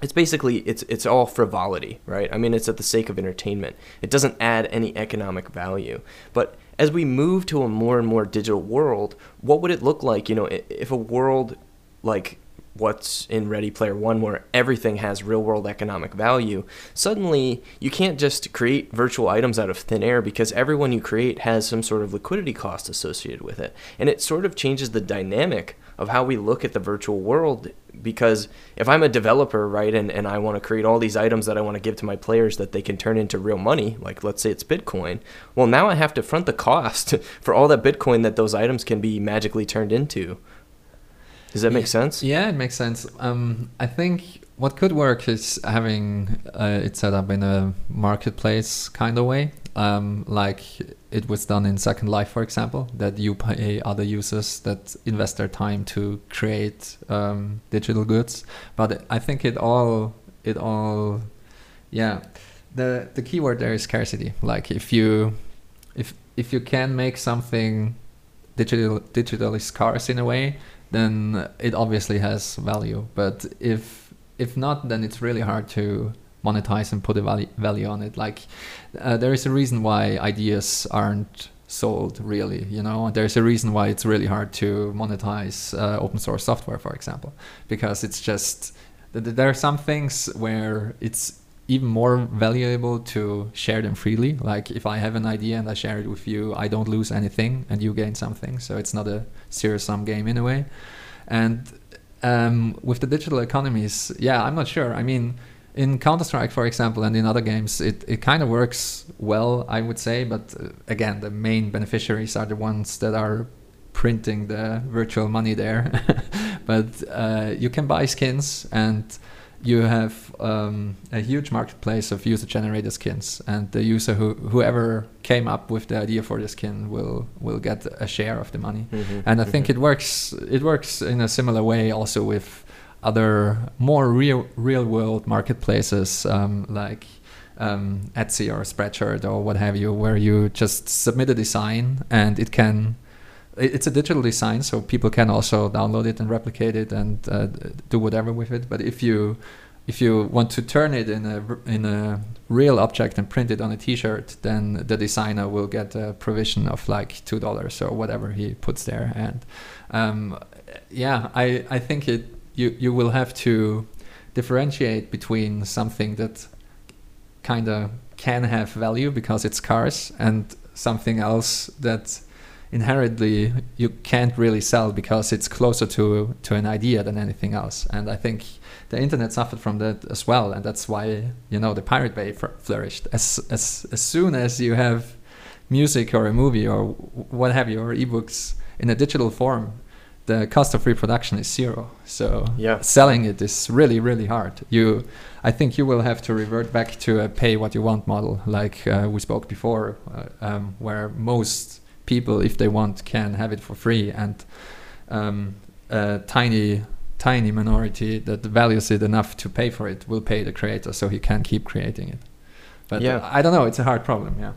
it's basically it's it's all frivolity right? I mean it's at the sake of entertainment. It doesn't add any economic value. But as we move to a more and more digital world what would it look like? You know if a world like what's in Ready Player One, where everything has real world economic value, suddenly you can't just create virtual items out of thin air because everyone you create has some sort of liquidity cost associated with it. And it sort of changes the dynamic of how we look at the virtual world because if I'm a developer, right, and, and I want to create all these items that I want to give to my players that they can turn into real money, like let's say it's Bitcoin, well, now I have to front the cost for all that Bitcoin that those items can be magically turned into. Does that make sense? Yeah, it makes sense. Um, I think what could work is having uh, it set up in a marketplace kind of way, um, like it was done in Second Life, for example, that you pay other users that invest their time to create um, digital goods. But I think it all, it all, yeah. The the keyword there is scarcity. Like if you, if if you can make something digital digitally scarce in a way then it obviously has value. But if if not, then it's really hard to monetize and put a value value on it. Like uh, there is a reason why ideas aren't sold really you know there's a reason why it's really hard to monetize uh, open source software for example because it's just th- th- there are some things where it's even more valuable to share them freely. Like if i have an idea and i share it with you i don't lose anything and you gain something. So it's not a zero sum game in a way. And um, with the digital economies yeah i'm not sure. I mean in counter-strike for example and in other games it, it kind of works well i would say. But uh, again the main beneficiaries are the ones that are printing the virtual money there. But uh, you can buy skins and you have um, a huge marketplace of user-generated skins, and the user who whoever came up with the idea for the skin will will get a share of the money. Mhm, And I think mhm. it works. It works in a similar way also with other more real real world marketplaces um, like um, Etsy or Spreadshirt or what have you, where you just submit a design and it can. It- It's a digital design, so people can also download it and replicate it and uh, do whatever with it. But if you if you want to turn it in a in a real object and print it on a T-shirt, then the designer will get a provision of like two dollars or whatever he puts there. And um, yeah, I I think it you you will have to differentiate between something that kind of can have value because it's cars and something else that inherently you can't really sell because it's closer to to an idea than anything else. And i think the internet suffered from that as well and that's why you know the pirate bay flourished. As as as soon as you have music or a movie or what have you or ebooks in a digital form the cost of reproduction is zero. So Yeah. selling it is really really hard. You i think you will have to revert back to a pay what you want model like uh, we spoke before uh, um, where most people if they want can have it for free. And um, a tiny tiny minority that values it enough to pay for it will pay the creator so he can keep creating it. But Yeah. i don't know it's a hard problem yeah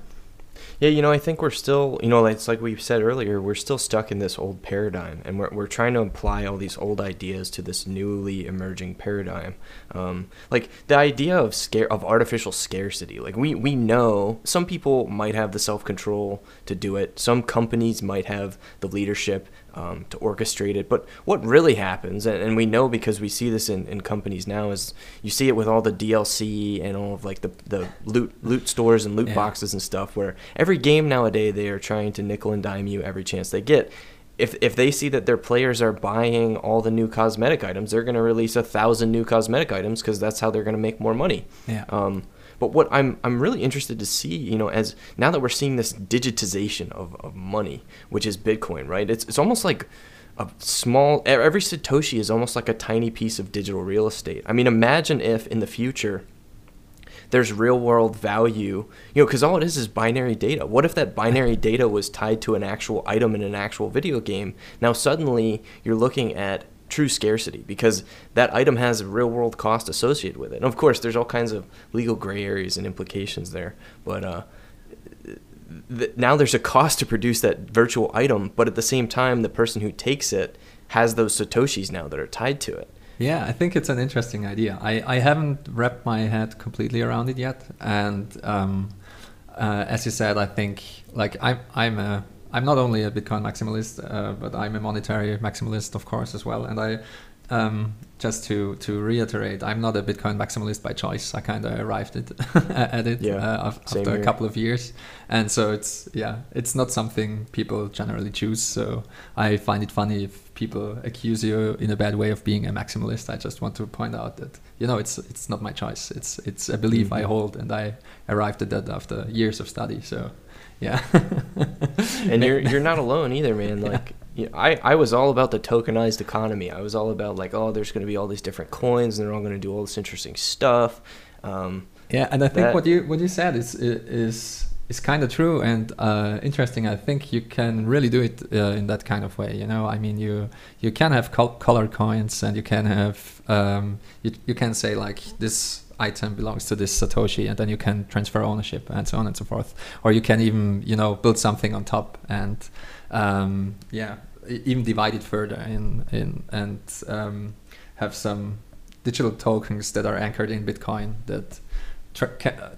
Yeah, you know, I think we're still, you know, it's like we said earlier, we're still stuck in this old paradigm, and we're, we're trying to apply all these old ideas to this newly emerging paradigm. Um, like the idea of scare of artificial scarcity. Like we we know some people might have the self control to do it. Some companies might have the leadership um, to orchestrate it. But what really happens, and, and we know because we see this in, in companies now, is you see it with all the DLC and all of like the, the loot loot stores and loot Yeah. boxes and stuff, where every game nowadays they are trying to nickel and dime you every chance they get. If, if they see that their players are buying all the new cosmetic items, they're going to release a thousand new cosmetic items because that's how they're going to make more money. Yeah. Um, but what I'm I'm really interested to see, you know, as now that we're seeing this digitization of, of money, which is Bitcoin, right? It's it's almost like a small every satoshi is almost like a tiny piece of digital real estate. I mean, imagine if in the future there's real world value, you know, because all it is is binary data. What if that binary data was tied to an actual item in an actual video game? Now suddenly you're looking at true scarcity because that item has a real world cost associated with it. And of course, there's all kinds of legal gray areas and implications there, but uh, th- now there's a cost to produce that virtual item, but at the same time, the person who takes it has those satoshis now that are tied to it. Yeah, I think it's an interesting idea. I, I haven't wrapped my head completely around it yet, and um, uh, as you said, I think like I'm I'm a I'm not only a Bitcoin maximalist, uh, but I'm a monetary maximalist, of course, as well. And I um, just to to reiterate, I'm not a Bitcoin maximalist by choice. I kind of arrived it at it Yeah, uh, after a here. couple of years, and so it's yeah, it's not something people generally choose. So I find it funny if people accuse you in a bad way of being a maximalist. I just want to point out that you know it's it's not my choice. It's it's a belief I Mhm. hold, and I arrived at that after years of study. So yeah, and you're you're not alone either, man. Yeah. Like you know, I I was all about the tokenized economy. I was all about like, oh, there's going to be all these different coins, and they're all going to do all this interesting stuff. Um, Yeah, and I think That- what you what you said is is is kind of true and uh, interesting. I think you can really do it uh, in that kind of way. You know, I mean, you you can have col- colored coins, and you can have um, you you can say like this item belongs to this satoshi, and then you can transfer ownership and so on and so forth. Or you can even you know build something on top and um, yeah, even divide it further in in and um, have some digital tokens that are anchored in Bitcoin that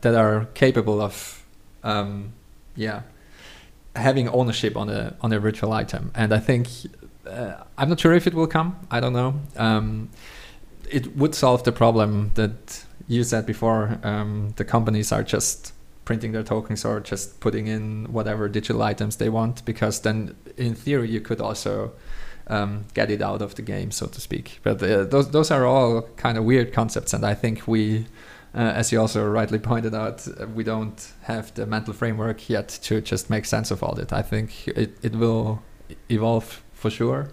that are capable of um, yeah having ownership on a on a virtual item. And i think uh, i'm not sure if it will come. I don't know. Um, it would solve the problem that you said before um, the companies are just printing their tokens or just putting in whatever digital items they want because then in theory you could also um, get it out of the game so to speak but uh, those those are all kind of weird concepts and i think we uh, as you also rightly pointed out, we don't have the mental framework yet to just make sense of all that. I think it, it will evolve for sure,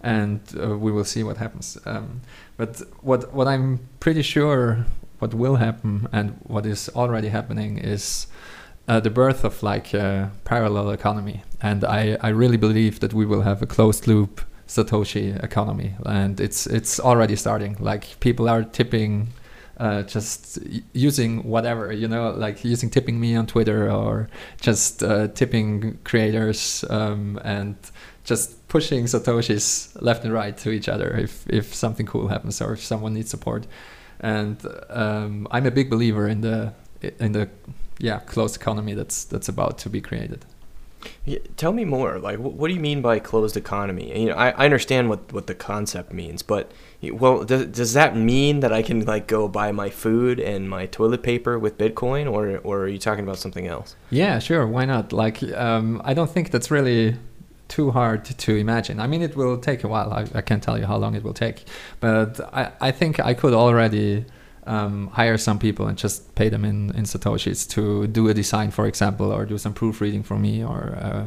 and uh, we will see what happens. Um, but what what I'm pretty sure what will happen and what is already happening is uh, the birth of like a parallel economy, and I, I really believe that we will have a closed loop Satoshi economy, and it's it's already starting. Like people are tipping uh, just using whatever you know like using tipping me on twitter or just uh, tipping creators um, and just pushing satoshis left and right to each other if if something cool happens or if someone needs support and um, i'm a big believer in the in the yeah closed economy that's that's about to be created Yeah, tell me more. Like, wh- what do you mean by closed economy? You know, I, I understand what, what the concept means, but well, does, does that mean that I can like go buy my food and my toilet paper with Bitcoin, or or are you talking about something else? Yeah, sure. Why not? Like, um, I don't think that's really too hard to imagine. I mean, it will take a while. I, I can't tell you how long it will take, but I, I think I could already um, hire some people and just pay them in, in satoshis to do a design, for example, or do some proofreading for me or uh,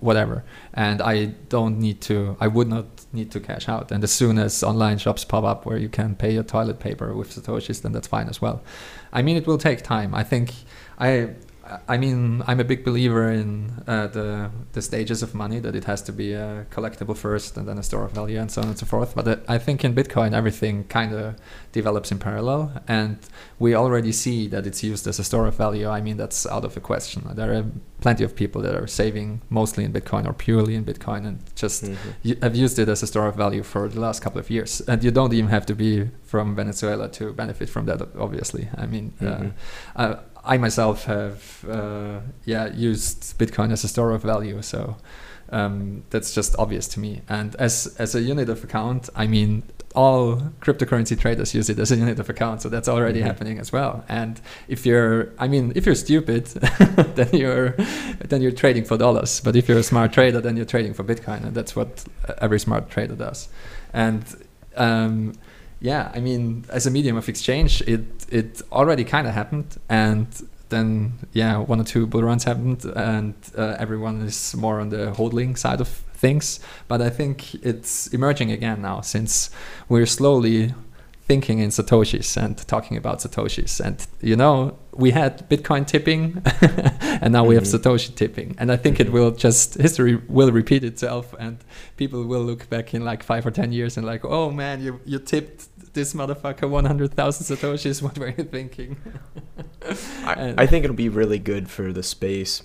whatever. And I don't need to. I would not need to cash out. And as soon as online shops pop up where you can pay your toilet paper with satoshis, then that's fine as well. I mean, it will take time. I think I I mean, I'm a big believer in uh, the the stages of money that it has to be a collectible first and then a store of value and so on and so forth. But uh, I think in Bitcoin everything kind of develops in parallel, and we already see that it's used as a store of value. I mean, that's out of the question. There are plenty of people that are saving mostly in Bitcoin or purely in Bitcoin and just Mhm. you have used it as a store of value for the last couple of years, and you don't even have to be from Venezuela to benefit from that. Obviously, I mean, uh, uh, I myself have uh, yeah used Bitcoin as a store of value, so um, that's just obvious to me. And as as a unit of account, I mean, all cryptocurrency traders use it as a unit of account, so that's already Mhm. happening as well. And if you're, I mean, if you're stupid, then you're then you're trading for dollars. But if you're a smart trader, then you're trading for Bitcoin, and that's what every smart trader does. And um, yeah, I mean, as a medium of exchange, it it already kind of happened, and then yeah, one or two bull runs happened, and uh, everyone is more on the hodling side of things. But I think it's emerging again now since we're slowly thinking in satoshis and talking about satoshis and you know we had bitcoin tipping and now mm-hmm. we have mm-hmm. satoshi tipping and i think it will just history will repeat itself and people will look back in like 5 or 10 years and like oh man you you tipped this motherfucker 100,000 satoshis what were you thinking I, I think it'll be really good for the space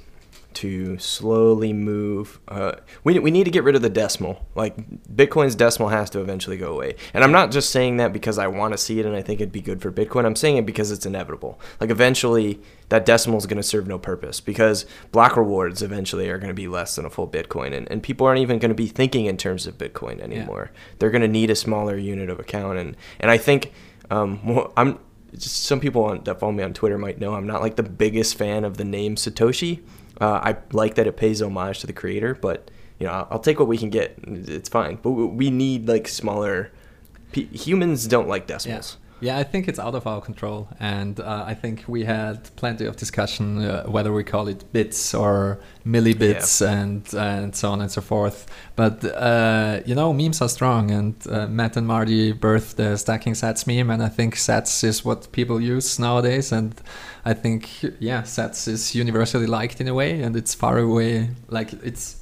to slowly move. Uh, we, we need to get rid of the decimal. Like Bitcoin's decimal has to eventually go away. And I'm not just saying that because I want to see it and I think it'd be good for Bitcoin. I'm saying it because it's inevitable. Like eventually that decimal is going to serve no purpose because block rewards eventually are going to be less than a full Bitcoin. And, and people aren't even going to be thinking in terms of Bitcoin anymore. Yeah. They're going to need a smaller unit of account. And, and I think um, I'm just some people on, that follow me on Twitter might know I'm not like the biggest fan of the name Satoshi. Uh, I like that it pays homage to the creator, but you know, I'll, I'll take what we can get. It's fine, but we need like smaller. humans don't like decimals. Yeah. I think it's out of our control, and uh, I think we had plenty of discussion uh, whether we call it bits or millibits yeah. and and so on and so forth. But uh, you know, memes are strong, and uh, Matt and Marty birthed the stacking sats meme, and I think sats is what people use nowadays, and I think yeah, sats is universally liked in a way, and it's far away, like it's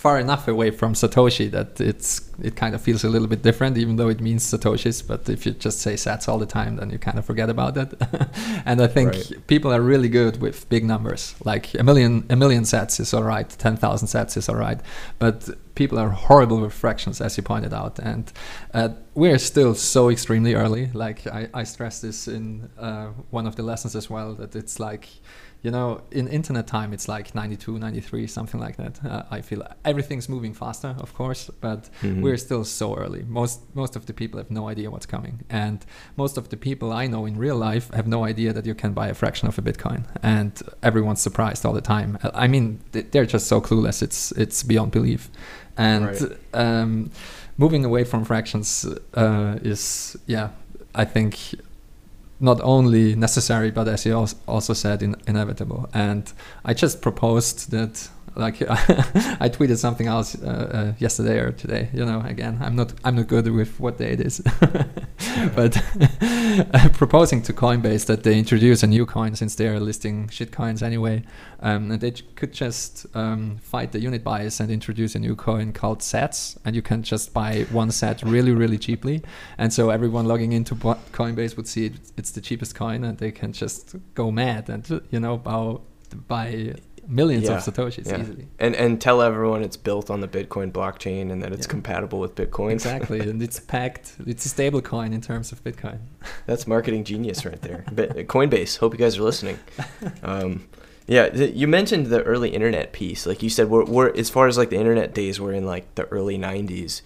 far enough away from Satoshi that it's it kind of feels a little bit different, even though it means Satoshis. But if you just say Sats all the time, then you kind of forget about it. and I think right. people are really good with big numbers. Like a million a million Sats is all right, ten thousand Sats is all right, but people are horrible with fractions, as you pointed out, and uh, we're still so extremely early. Like I, I stressed this in uh, one of the lessons as well, that it's like you know, in internet time, it's like 92, 93, something like that. Uh, I feel everything's moving faster, of course, but mm-hmm. we're still so early. Most most of the people have no idea what's coming, and most of the people I know in real life have no idea that you can buy a fraction of a Bitcoin, and everyone's surprised all the time. I mean, they're just so clueless; it's it's beyond belief. And right. um, moving away from fractions uh, is, yeah, I think not only necessary, but as you also said, in, inevitable. And I just proposed that like I tweeted something else uh, uh, yesterday or today. You know, again, I'm not I'm not good with what day it is, but proposing to Coinbase that they introduce a new coin since they are listing shit coins anyway, um, and they could just um, fight the unit bias and introduce a new coin called Sats, and you can just buy one Sat really really cheaply, and so everyone logging into Coinbase would see it, it's the cheapest coin, and they can just go mad and you know buy millions yeah, of satoshis yeah. easily. And and tell everyone it's built on the Bitcoin blockchain and that it's yeah. compatible with Bitcoin. Exactly, and it's packed. It's a stable coin in terms of Bitcoin. That's marketing genius right there. Coinbase. Hope you guys are listening. Um, yeah, you mentioned the early internet piece. Like you said, we're, we're as far as like the internet days, we're in like the early '90s.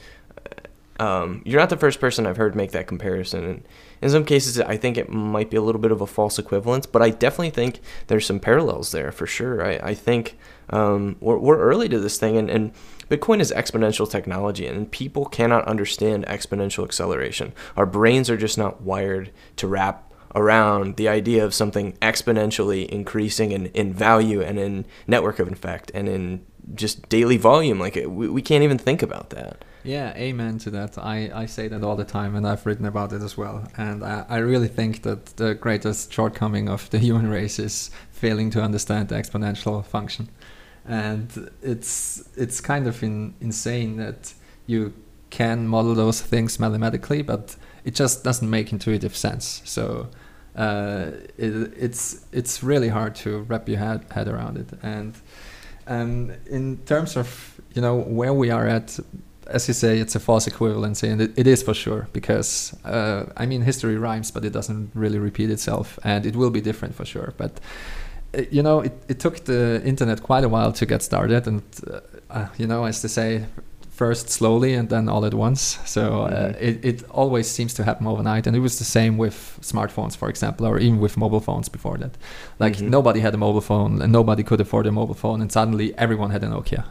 Um, you're not the first person I've heard make that comparison. And in some cases, I think it might be a little bit of a false equivalence, but I definitely think there's some parallels there for sure. I, I think um, we're, we're early to this thing, and, and Bitcoin is exponential technology, and people cannot understand exponential acceleration. Our brains are just not wired to wrap around the idea of something exponentially increasing in, in value and in network of effect and in just daily volume. Like, we, we can't even think about that. Yeah, amen to that. I, I say that all the time, and I've written about it as well. And I, I really think that the greatest shortcoming of the human race is failing to understand the exponential function. And it's it's kind of in, insane that you can model those things mathematically, but it just doesn't make intuitive sense. So uh, it, it's it's really hard to wrap your head, head around it. And um, in terms of you know where we are at as you say, it's a false equivalency, and it, it is for sure because uh, I mean history rhymes, but it doesn't really repeat itself, and it will be different for sure. But uh, you know, it, it took the internet quite a while to get started, and uh, uh you know, as they say, first slowly and then all at once. So uh, mm-hmm. it it always seems to happen overnight, and it was the same with smartphones, for example, or even with mobile phones before that. Like mm-hmm. nobody had a mobile phone, and nobody could afford a mobile phone, and suddenly everyone had a Nokia.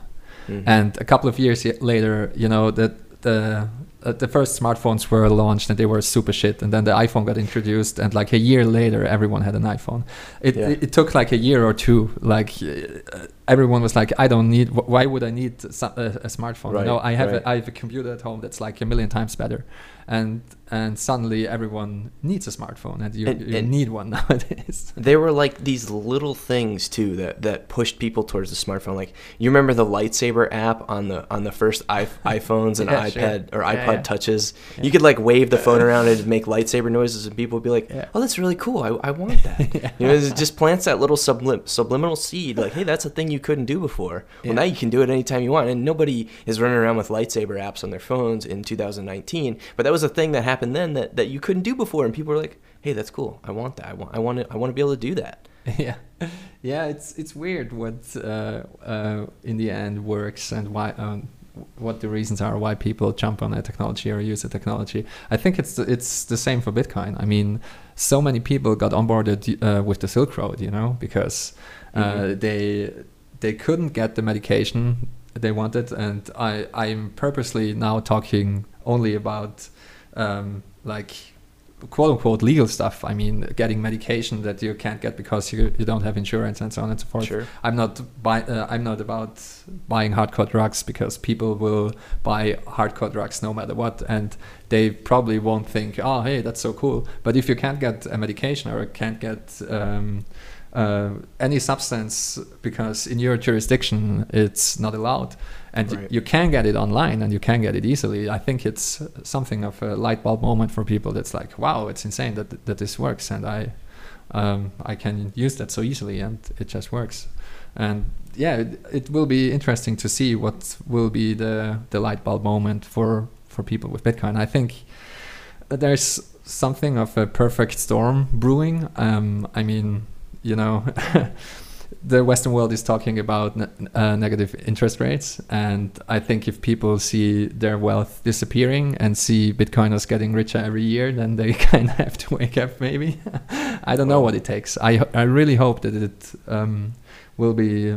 Mm-hmm. And a couple of years later, you know, that the uh, the first smartphones were launched and they were super shit and then the iphone got introduced and like a year later everyone had an iphone it, Yeah. it, it took like a year or two like uh, everyone was like i don't need why would i need a, a smartphone Right, no i have right. a, i have a computer at home that's like a million times better and and suddenly everyone needs a smartphone and you, And- you and- need one nowadays There were like these little things too that, that pushed people towards the smartphone. Like you remember the lightsaber app on the on the first I- iPhones and Yeah, sure. iPad or iPod yeah. touches. Yeah. You could like wave the phone around and make lightsaber noises, and people would be like. "Oh, that's really cool. I, I want that." You know, it just plants that little sublim- subliminal seed. Like, hey, that's a thing you couldn't do before. Well, now you can do it anytime you want. And nobody is running around with lightsaber apps on their phones in 2019. But that was a thing that happened then that, that you couldn't do before, and people were like, "Hey, that's cool. I want that. I want. I want to. I want to be able to do that." yeah yeah it's it's weird what uh, uh, in the end works and why um, what the reasons are why people jump on a technology or use a technology i think it's the, it's the same for bitcoin i mean so many people got onboarded uh, with the silk road you know because uh, Mhm. they they couldn't get the medication they wanted and i i'm purposely now talking only about um, like quote unquote legal stuff. I mean, getting medication that you can't get because you, you don't have insurance and so on and so forth. Sure. I'm not buy, uh, I'm not about buying hardcore drugs because people will buy hardcore drugs no matter what, and they probably won't think, oh, hey, that's so cool. But if you can't get a medication or can't get um, uh, any substance because in your jurisdiction it's not allowed, and Right. you can get it online and you can get it easily. I think it's something of a light bulb moment for people. That's like, wow, it's insane that that this works, and I um, I can use that so easily, and it just works. And yeah, it, it will be interesting to see what will be the the light bulb moment for for people with Bitcoin. I think there's something of a perfect storm brewing. Um, I mean, you know. The Western world is talking about ne- uh, negative interest rates, and I think if people see their wealth disappearing and see Bitcoiners getting richer every year, then they kind of have to wake up. Maybe I don't know what it takes. I I really hope that it um, will be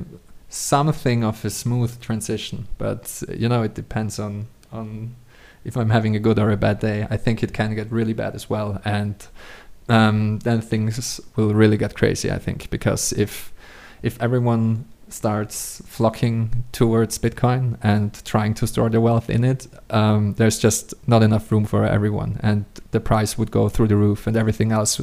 something of a smooth transition, but you know it depends on on if I'm having a good or a bad day. I think it can get really bad as well, and um, then things will really get crazy. I think because if if everyone starts flocking towards Bitcoin and trying to store their wealth in it, um, there's just not enough room for everyone, and the price would go through the roof, and everything else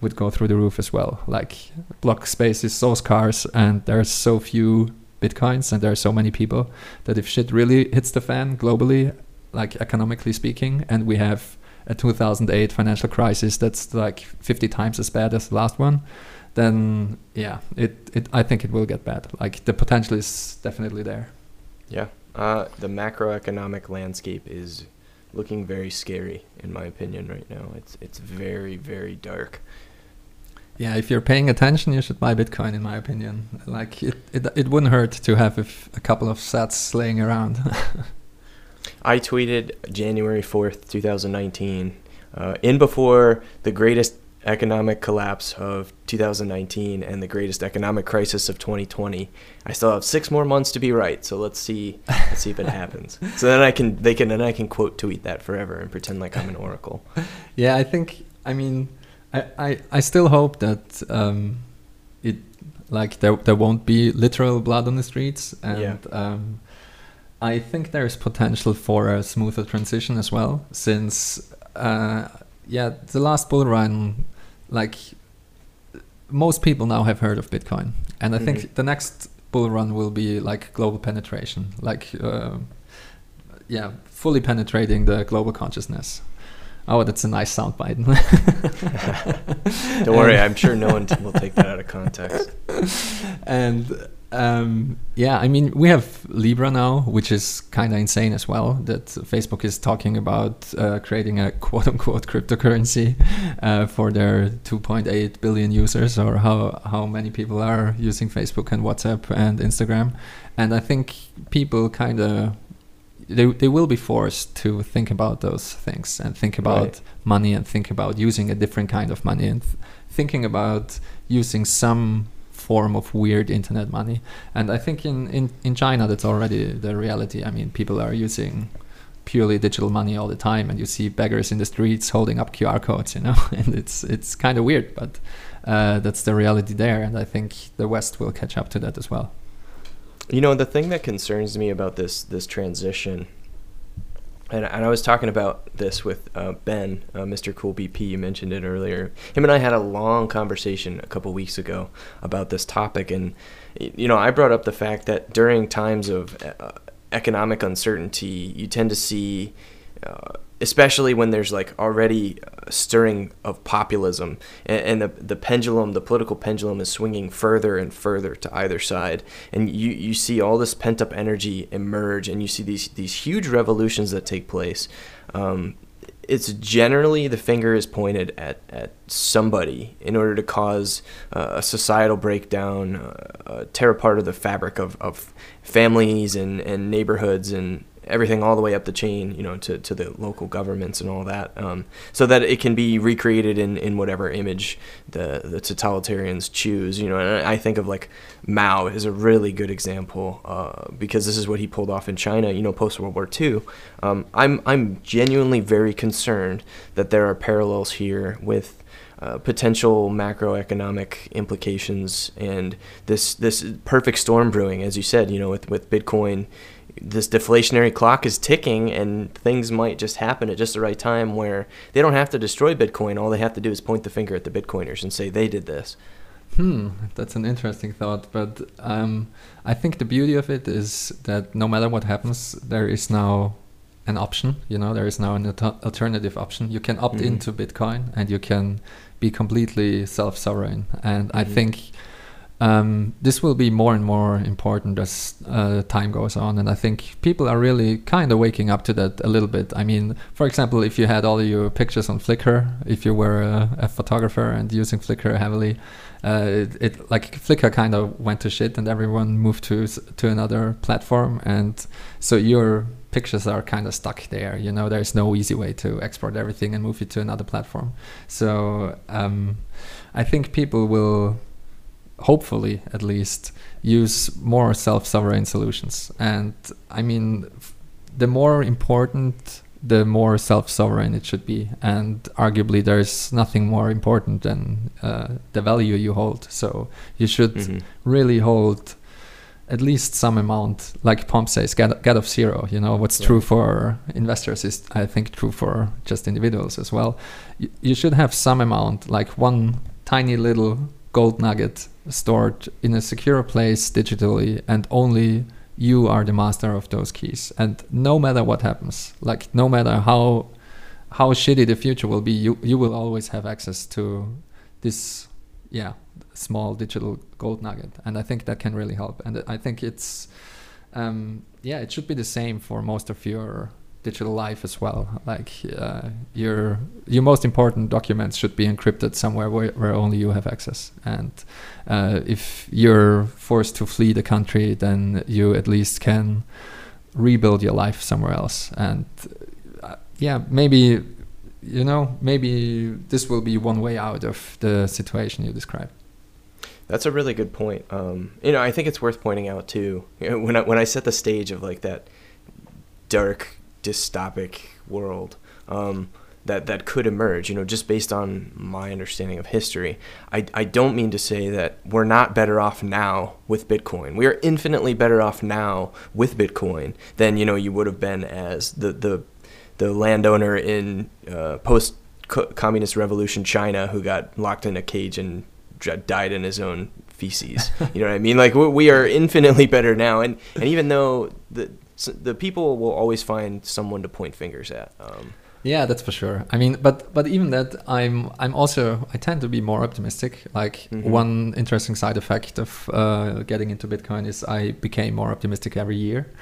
would go through the roof as well. Like block space is so scarce, and there's so few bitcoins, and there are so many people that if shit really hits the fan globally, like economically speaking, and we have a 2008 financial crisis that's like 50 times as bad as the last one, then yeah, it, it I think it will get bad. Like the potential is definitely there. Yeah. Uh, the macroeconomic landscape is looking very scary, in my opinion, right now. It's it's very very dark. Yeah, if you're paying attention, you should buy Bitcoin, in my opinion. Like it, it, it wouldn't hurt to have a couple of sats laying around. I tweeted January 4th, 2019, uh, in before the greatest economic collapse of 2019 and the greatest economic crisis of 2020. I still have six more months to be right, so let's see let's see if it happens. So then I can they can then I can quote tweet that forever and pretend like I'm an oracle. yeah, I think. I mean, I, I, I still hope that um, it like there there won't be literal blood on the streets, and Yeah. um, I think there is potential for a smoother transition as well, since uh, yeah, the last bull run, like most people now have heard of Bitcoin, and I Mhm. think the next bull run will be like global penetration, like uh, yeah, fully penetrating the global consciousness. Oh, that's a nice soundbite. Don't worry, I'm sure no one will take that out of context. and um, yeah, I mean, we have Libra now, which is kind of insane as well. That Facebook is talking about uh, creating a quote unquote cryptocurrency uh, for their 2.8 billion users, or how, how many people are using Facebook and WhatsApp and Instagram. And I think people kind of. They, they will be forced to think about those things and think about Right. money and think about using a different kind of money and th- thinking about using some form of weird internet money. And I think in, in, in China that's already the reality. I mean, people are using purely digital money all the time, and you see beggars in the streets holding up QR codes, you know, and it's it's kind of weird, but uh, that's the reality there, and I think the West will catch up to that as well. You know, the thing that concerns me about this this transition, and, and I was talking about this with uh, Ben, uh, Mr. Cool BP. You mentioned it earlier. Him and I had a long conversation a couple weeks ago about this topic, and you know, I brought up the fact that during times of uh, economic uncertainty, you tend to see. Uh, especially when there's like already stirring of populism and, and, the, the pendulum the political pendulum is swinging further and further to either side. And you, you see all this pent up energy emerge and you see these these huge revolutions that take place. Um, it's generally the finger is pointed at, at somebody in order to cause uh, a societal breakdown, uh, tear apart of the fabric of, of families and, and neighborhoods and everything all the way up the chain, you know, to, to the local governments and all that, um, so that it can be recreated in, in whatever image the, the totalitarians choose, you know, and I think of like Mao is a really good example uh, because this is what he pulled off in China, you know, post World War II. Um, I'm, I'm genuinely very concerned that there are parallels here with uh, potential macroeconomic implications and this this perfect storm brewing, as you said, you know, with, with Bitcoin this deflationary clock is ticking and things might just happen at just the right time where they don't have to destroy Bitcoin. All they have to do is point the finger at the Bitcoiners and say they did this. Hmm, that's an interesting thought. But um, I think the beauty of it is that no matter what happens, there is now an option. You know, there is now an alternative option. You can opt mm-hmm. into Bitcoin and you can be completely self sovereign. And mm-hmm. I think um, this will be more and more important as uh, time goes on, and I think people are really kind of waking up to that a little bit. I mean, for example, if you had all your pictures on Flickr, if you were a, a photographer and using Flickr heavily, uh, it, it, like Flickr kind of went to shit, and everyone moved to to another platform, and so your pictures are kind of stuck there. You know, there's no easy way to export everything and move it to another platform. So um, I think people will hopefully at least use more self-sovereign solutions. And i mean the more important the more self-sovereign it should be. And arguably there's nothing more important than uh, the value you hold. So you should mm-hmm. really hold at least some amount like pomp says get, get of zero. You know what's true for investors is i think true for just individuals as well. You should have some amount like one tiny little gold nugget stored in a secure place digitally and only you are the master of those keys. And no matter what happens like no matter how how shitty the future will be you you will always have access to this yeah small digital gold nugget. And i think that can really help. And i think it's um, yeah it should be the same for most of your digital life as well. Like uh, your your most important documents should be encrypted somewhere where, where only you have access. And uh, if you're forced to flee the country, then you at least can rebuild your life somewhere else. And uh, yeah, maybe you know maybe this will be one way out of the situation you described. That's a really good point. Um, you know, I think it's worth pointing out too. You know, when I when I set the stage of like that dark dystopic world um, that that could emerge. You know, just based on my understanding of history, I I don't mean to say that we're not better off now with Bitcoin. We are infinitely better off now with Bitcoin than you know you would have been as the the the landowner in uh, post communist revolution China who got locked in a cage and died in his own feces. you know what I mean? Like we are infinitely better now, and and even though the the people will always find someone to point fingers at. Um, yeah, that's for sure. I mean, but but even that, I'm I'm also I tend to be more optimistic. Like mm-hmm. one interesting side effect of uh, getting into Bitcoin is I became more optimistic every year.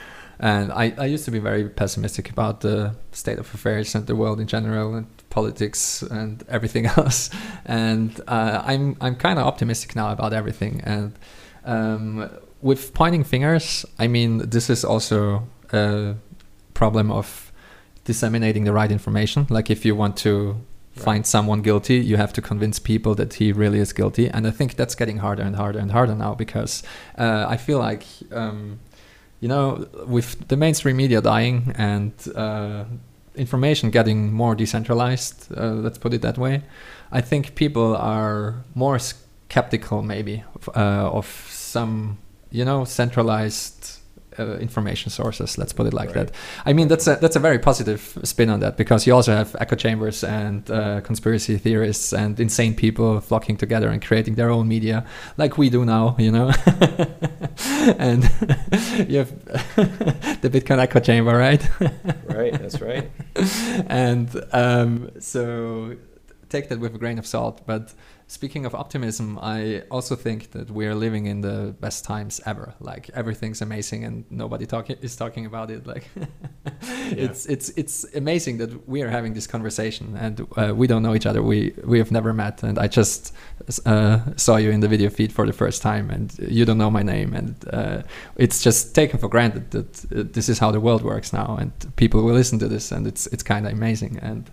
And I, I used to be very pessimistic about the state of affairs and the world in general and politics and everything else. And uh, I'm I'm kind of optimistic now about everything. And um, with pointing fingers, I mean, this is also a problem of disseminating the right information. Like if you want to right. find someone guilty, you have to convince people that he really is guilty. And I think that's getting harder and harder and harder now because uh, I feel like um, you know, with the mainstream media dying and uh, information getting more decentralized, uh, let's put it that way, I think people are more skeptical, maybe, uh, of some, you know, centralized uh, information sources. Let's put it like Right. that. I mean, that's a that's a very positive spin on that because you also have echo chambers and uh, conspiracy theorists and insane people flocking together and creating their own media, like we do now. You know, and you have the Bitcoin echo chamber, right? Right, that's right. and um, so take that with a grain of salt. But speaking of optimism, I also think that we're living in the best times ever. Like everything's amazing, and nobody talking is talking about it. Like it's it's it's amazing that we are having this conversation, and uh, we don't know each other. We we have never met, and I just uh, saw you in the video feed for the first time, and you don't know my name, and uh, it's just taken for granted that uh, this is how the world works now, and people will listen to this, and it's it's kind of amazing. And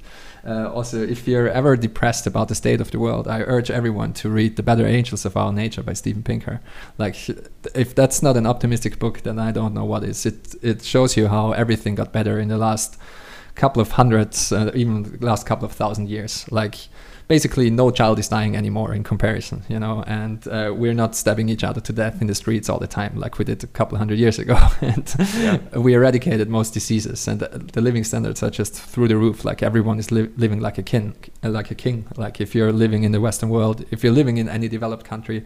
uh, also, if you're ever depressed about the state of the world, I urge everyone to read *The Better Angels of Our Nature* by Steven Pinker. Like, if that's not an optimistic book, then I don't know what is. It it shows you how everything got better in the last couple of hundreds, uh, even last couple of thousand years. Like basically, no child is dying anymore in comparison, you know, and uh, we're not stabbing each other to death in the streets all the time like we did a couple of hundred years ago. and Yeah. we eradicated most diseases, and the, the living standards are just through the roof. Like everyone is li- living like a king, uh, like a king. Like if you're living in the Western world, if you're living in any developed country,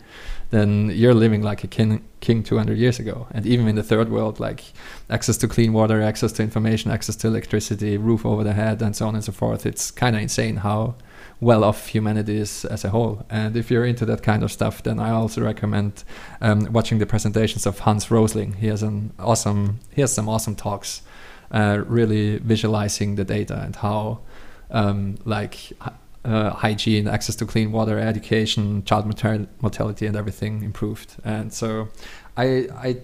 then you're living like a king, king 200 years ago. And even in the third world, like access to clean water, access to information, access to electricity, roof over the head, and so on and so forth. It's kind of insane how well off humanity is as a whole. And if you're into that kind of stuff, then I also recommend um, watching the presentations of Hans Rosling. He has an awesome, he has some awesome talks, uh, really visualizing the data and how, um, like. Uh, hygiene, access to clean water, education, child mortal- mortality, and everything improved. And so, I, I,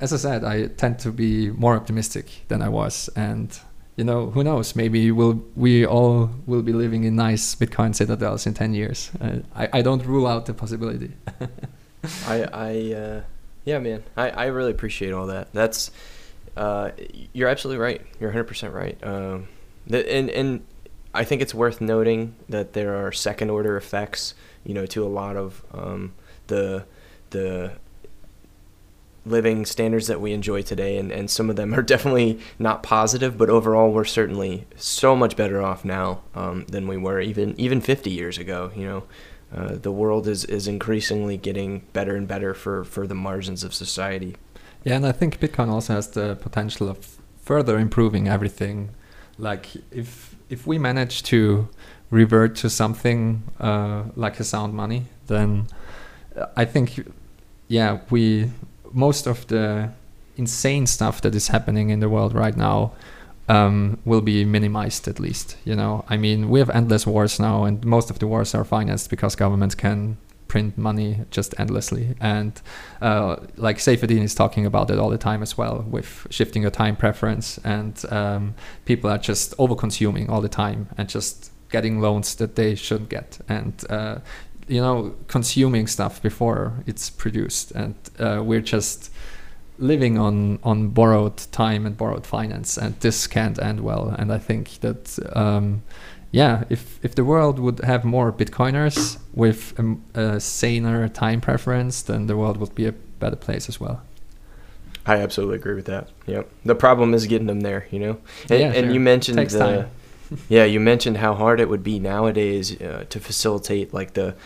as I said, I tend to be more optimistic than I was. And you know, who knows? Maybe we'll we all will be living in nice Bitcoin citadels in ten years. Uh, I I don't rule out the possibility. I, I, uh, yeah, man, I, I really appreciate all that. That's, uh, you're absolutely right. You're 100% right. Um, the, and, and I think it's worth noting that there are second order effects, you know, to a lot of, um, the, the living standards that we enjoy today. And, and some of them are definitely not positive, but overall we're certainly so much better off now, um, than we were even, even 50 years ago, you know. Uh, the world is, is increasingly getting better and better for, for the margins of society. Yeah, and I think Bitcoin also has the potential of further improving everything. Like if if we manage to revert to something uh, like a sound money, then uh, I think yeah we most of the insane stuff that is happening in the world right now um, will be minimized at least. You know, I mean, we have endless wars now, and most of the wars are financed because governments can print money just endlessly. And uh, like Saifedean is talking about it all the time as well, with shifting your time preference, and um, people are just over consuming all the time and just getting loans that they shouldn't get, and uh, you know, consuming stuff before it's produced, and uh, we're just living on on borrowed time and borrowed finance and this can't end well and i think that um, yeah if if the world would have more bitcoiners with a, a saner time preference then the world would be a better place as well I absolutely agree with that. Yep. The problem is getting them there, you know. And, Yeah, and sure. you mentioned the, time. yeah, you mentioned how hard it would be nowadays uh, to facilitate like the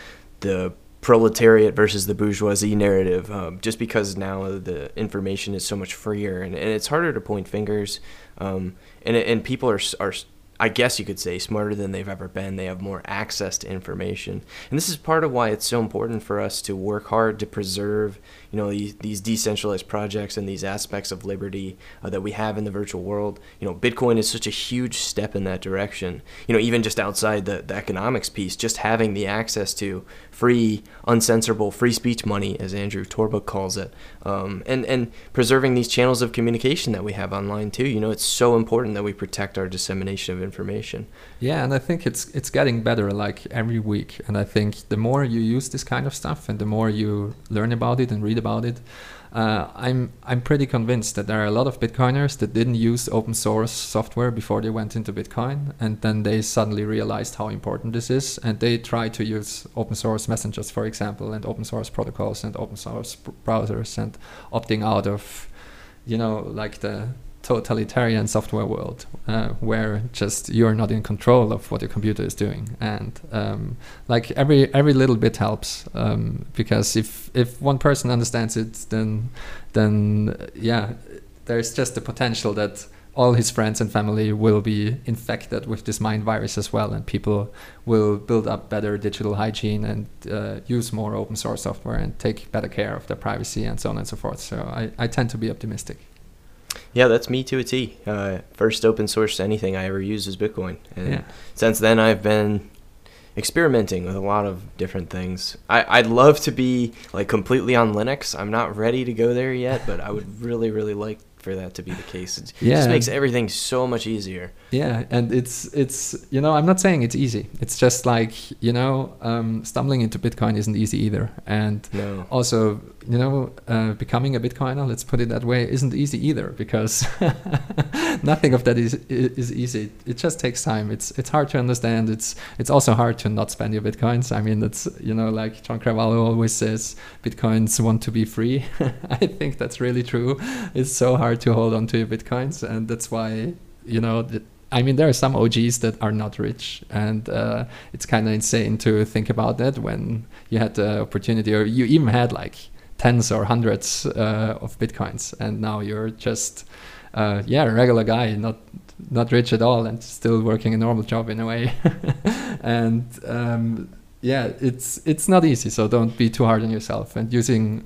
the proletariat versus the bourgeoisie narrative, um, just because now the information is so much freer and, and it's harder to point fingers, um, and and people are are I guess you could say smarter than they've ever been. They have more access to information, and this is part of why it's so important for us to work hard to preserve, you know, these, these decentralized projects and these aspects of liberty uh, that we have in the virtual world. You know, Bitcoin is such a huge step in that direction. You know, even just outside the, the economics piece, just having the access to free, uncensorable, free speech money, as Andrew Torbuck calls it, um, and and preserving these channels of communication that we have online too. You know, it's so important that we protect our dissemination of information. Yeah, and I think it's it's getting better like every week. And I think the more you use this kind of stuff and the more you learn about it and read about it, uh, I'm I'm pretty convinced that there are a lot of Bitcoiners that didn't use open source software before they went into Bitcoin, and then they suddenly realized how important this is, and they try to use open source messengers, for example, and open source protocols and open source browsers, and opting out of, you know, like the totalitarian software world uh, where just you're not in control of what your computer is doing. And um, like every every little bit helps um, because if if one person understands it then then yeah there's just the potential that all his friends and family will be infected with this mind virus as well and people will build up better digital hygiene and uh, use more open source software and take better care of their privacy and so on and so forth. So I, I tend to be optimistic yeah, that's me to a T. Uh, first open source anything I ever used was Bitcoin, and Yeah. since then I've been experimenting with a lot of different things. I, I'd love to be like completely on Linux. I'm not ready to go there yet, but I would really, really like for that to be the case. It Yeah. just makes everything so much easier. yeah and it's it's you know i'm not saying it's easy it's just like you know um, stumbling into bitcoin isn't easy either and No. also you know uh, becoming a bitcoiner let's put it that way isn't easy either because nothing of that is is easy. It just takes time. It's it's hard to understand. It's it's also hard to not spend your bitcoins. I mean that's you know like john Carvalho always says bitcoins want to be free. I think that's really true. It's so hard to hold on to your bitcoins and that's why you know I mean, there are some OGs that are not rich, and uh, it's kind of insane to think about that when you had the opportunity, or you even had like tens or hundreds uh, of bitcoins, and now you're just, uh, yeah, a regular guy, not not rich at all, and still working a normal job in a way. and um, yeah, it's it's not easy. So don't be too hard on yourself. And using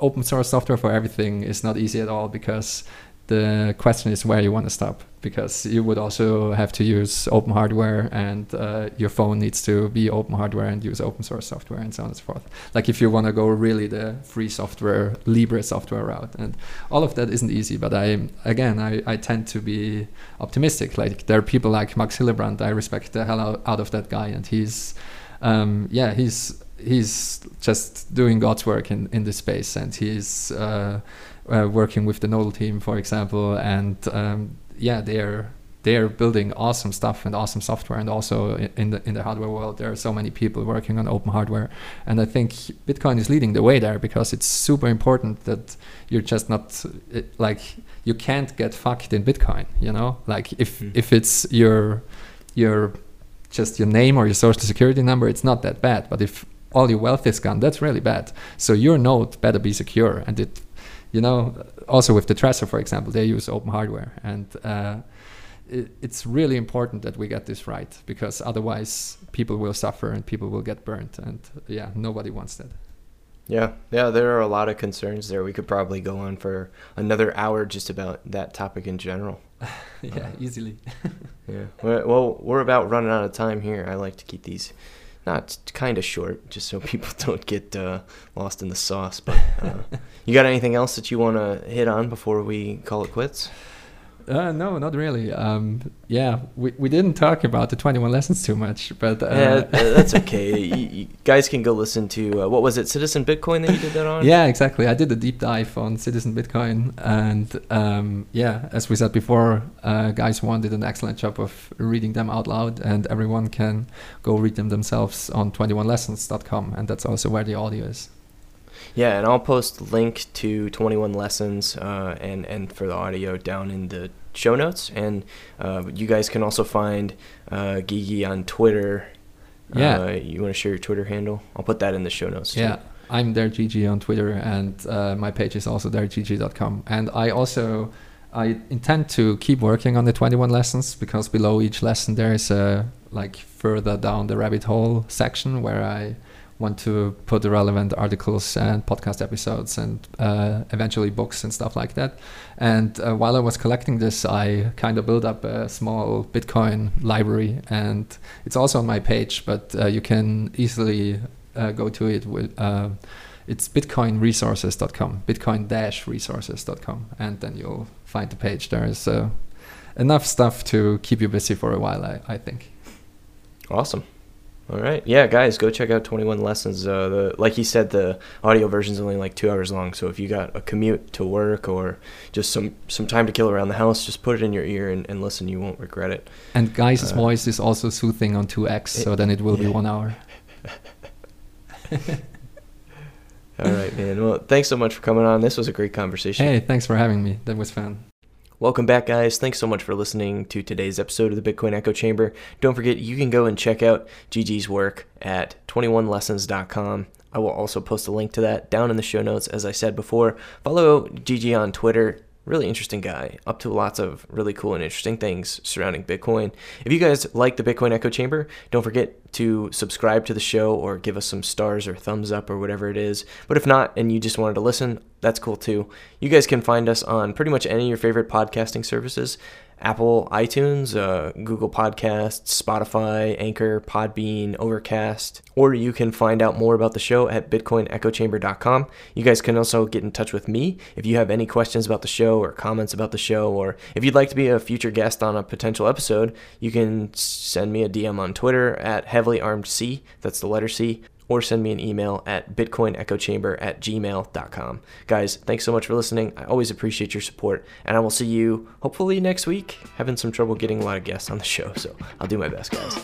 open source software for everything is not easy at all because the question is where you want to stop because you would also have to use open hardware and uh, your phone needs to be open hardware and use open source software and so on and so forth. Like if you want to go really the free software libre software route and all of that isn't easy but i again i, I tend to be optimistic. Like there are people like max hillebrand i respect the hell out, of that guy and he's um, yeah he's he's just doing god's work in, in this space and he's uh, uh, working with the Nodal team, for example, and um, yeah, they're they're building awesome stuff and awesome software, and also in the in the hardware world, there are so many people working on open hardware, and I think Bitcoin is leading the way there because it's super important that you're just not it, like you can't get fucked in Bitcoin, you know, like if Mm. if it's your your just your name or your social security number, it's not that bad, but if all your wealth is gone, that's really bad. So your node better be secure, and it you know, also with the Trezor, for example, they use open hardware, and uh, it, it's really important that we get this right because otherwise people will suffer and people will get burnt, and yeah, nobody wants that. Yeah, yeah, there are a lot of concerns there. We could probably go on for another hour just about that topic in general. yeah, easily. Yeah. Well, we're about running out of time here. I like to keep these not kind of short, just so people don't get uh, lost in the sauce. But uh, you got anything else that you want to hit on before we call it quits? Uh, no, not really. Um, yeah, we, we didn't talk about the 21 lessons too much, but uh, yeah, that's okay. you, you guys can go listen to uh, what was it, Citizen Bitcoin that you did that on? Yeah, exactly. I did a deep dive on Citizen Bitcoin, and um, yeah, as we said before, uh, Guy Swann did an excellent job of reading them out loud, and everyone can go read them themselves on 21lessons.com, and that's also where the audio is. Yeah, and I'll post a link to 21 lessons uh, and and for the audio down in the show notes. And uh, you guys can also find uh, Gigi on Twitter. Yeah. Uh, you want to share your Twitter handle? I'll put that in the show notes. Too. Yeah, I'm DerGigi on Twitter, and uh, my page is also dergigi.com. And I also I intend to keep working on the 21 lessons because below each lesson there is a like further down the rabbit hole section where I want to put the relevant articles and podcast episodes and uh, eventually books and stuff like that. And uh, while I was collecting this, I kind of built up a small Bitcoin library, and it's also on my page, but uh, you can easily uh, go to it with. Uh, it's bitcoinresources.com, bitcoin-resources.com, and then you'll find the page. There is a, enough stuff to keep you busy for a while. I, I think. Awesome. All right, yeah, guys, go check out Twenty One Lessons. Uh, the like he said, the audio version is only like two hours long. So if you got a commute to work or just some some time to kill around the house, just put it in your ear and, and listen. You won't regret it. And Guy's Uh, voice is also soothing on two X, so then it will be one hour. All right, man. Well, thanks so much for coming on. This was a great conversation. Hey, thanks for having me. That was fun. Welcome back, guys. Thanks so much for listening to today's episode of the Bitcoin Echo Chamber. Don't forget, you can go and check out Gigi's work at 21lessons.com. I will also post a link to that down in the show notes, as I said before. Follow Gigi on Twitter. Really interesting guy, up to lots of really cool and interesting things surrounding Bitcoin. If you guys like the Bitcoin Echo Chamber, don't forget to subscribe to the show or give us some stars or thumbs up or whatever it is. But if not, and you just wanted to listen, that's cool too. You guys can find us on pretty much any of your favorite podcasting services Apple, iTunes, uh, Google Podcasts, Spotify, Anchor, Podbean, Overcast, or you can find out more about the show at bitcoinechochamber.com. You guys can also get in touch with me if you have any questions about the show or comments about the show, or if you'd like to be a future guest on a potential episode, you can send me a DM on Twitter at heavily armed C, that's the letter C, or send me an email at bitcoinechochamber at gmail.com. Guys, thanks so much for listening. I always appreciate your support, and I will see you hopefully next week. Having some trouble getting a lot of guests on the show, so I'll do my best, guys.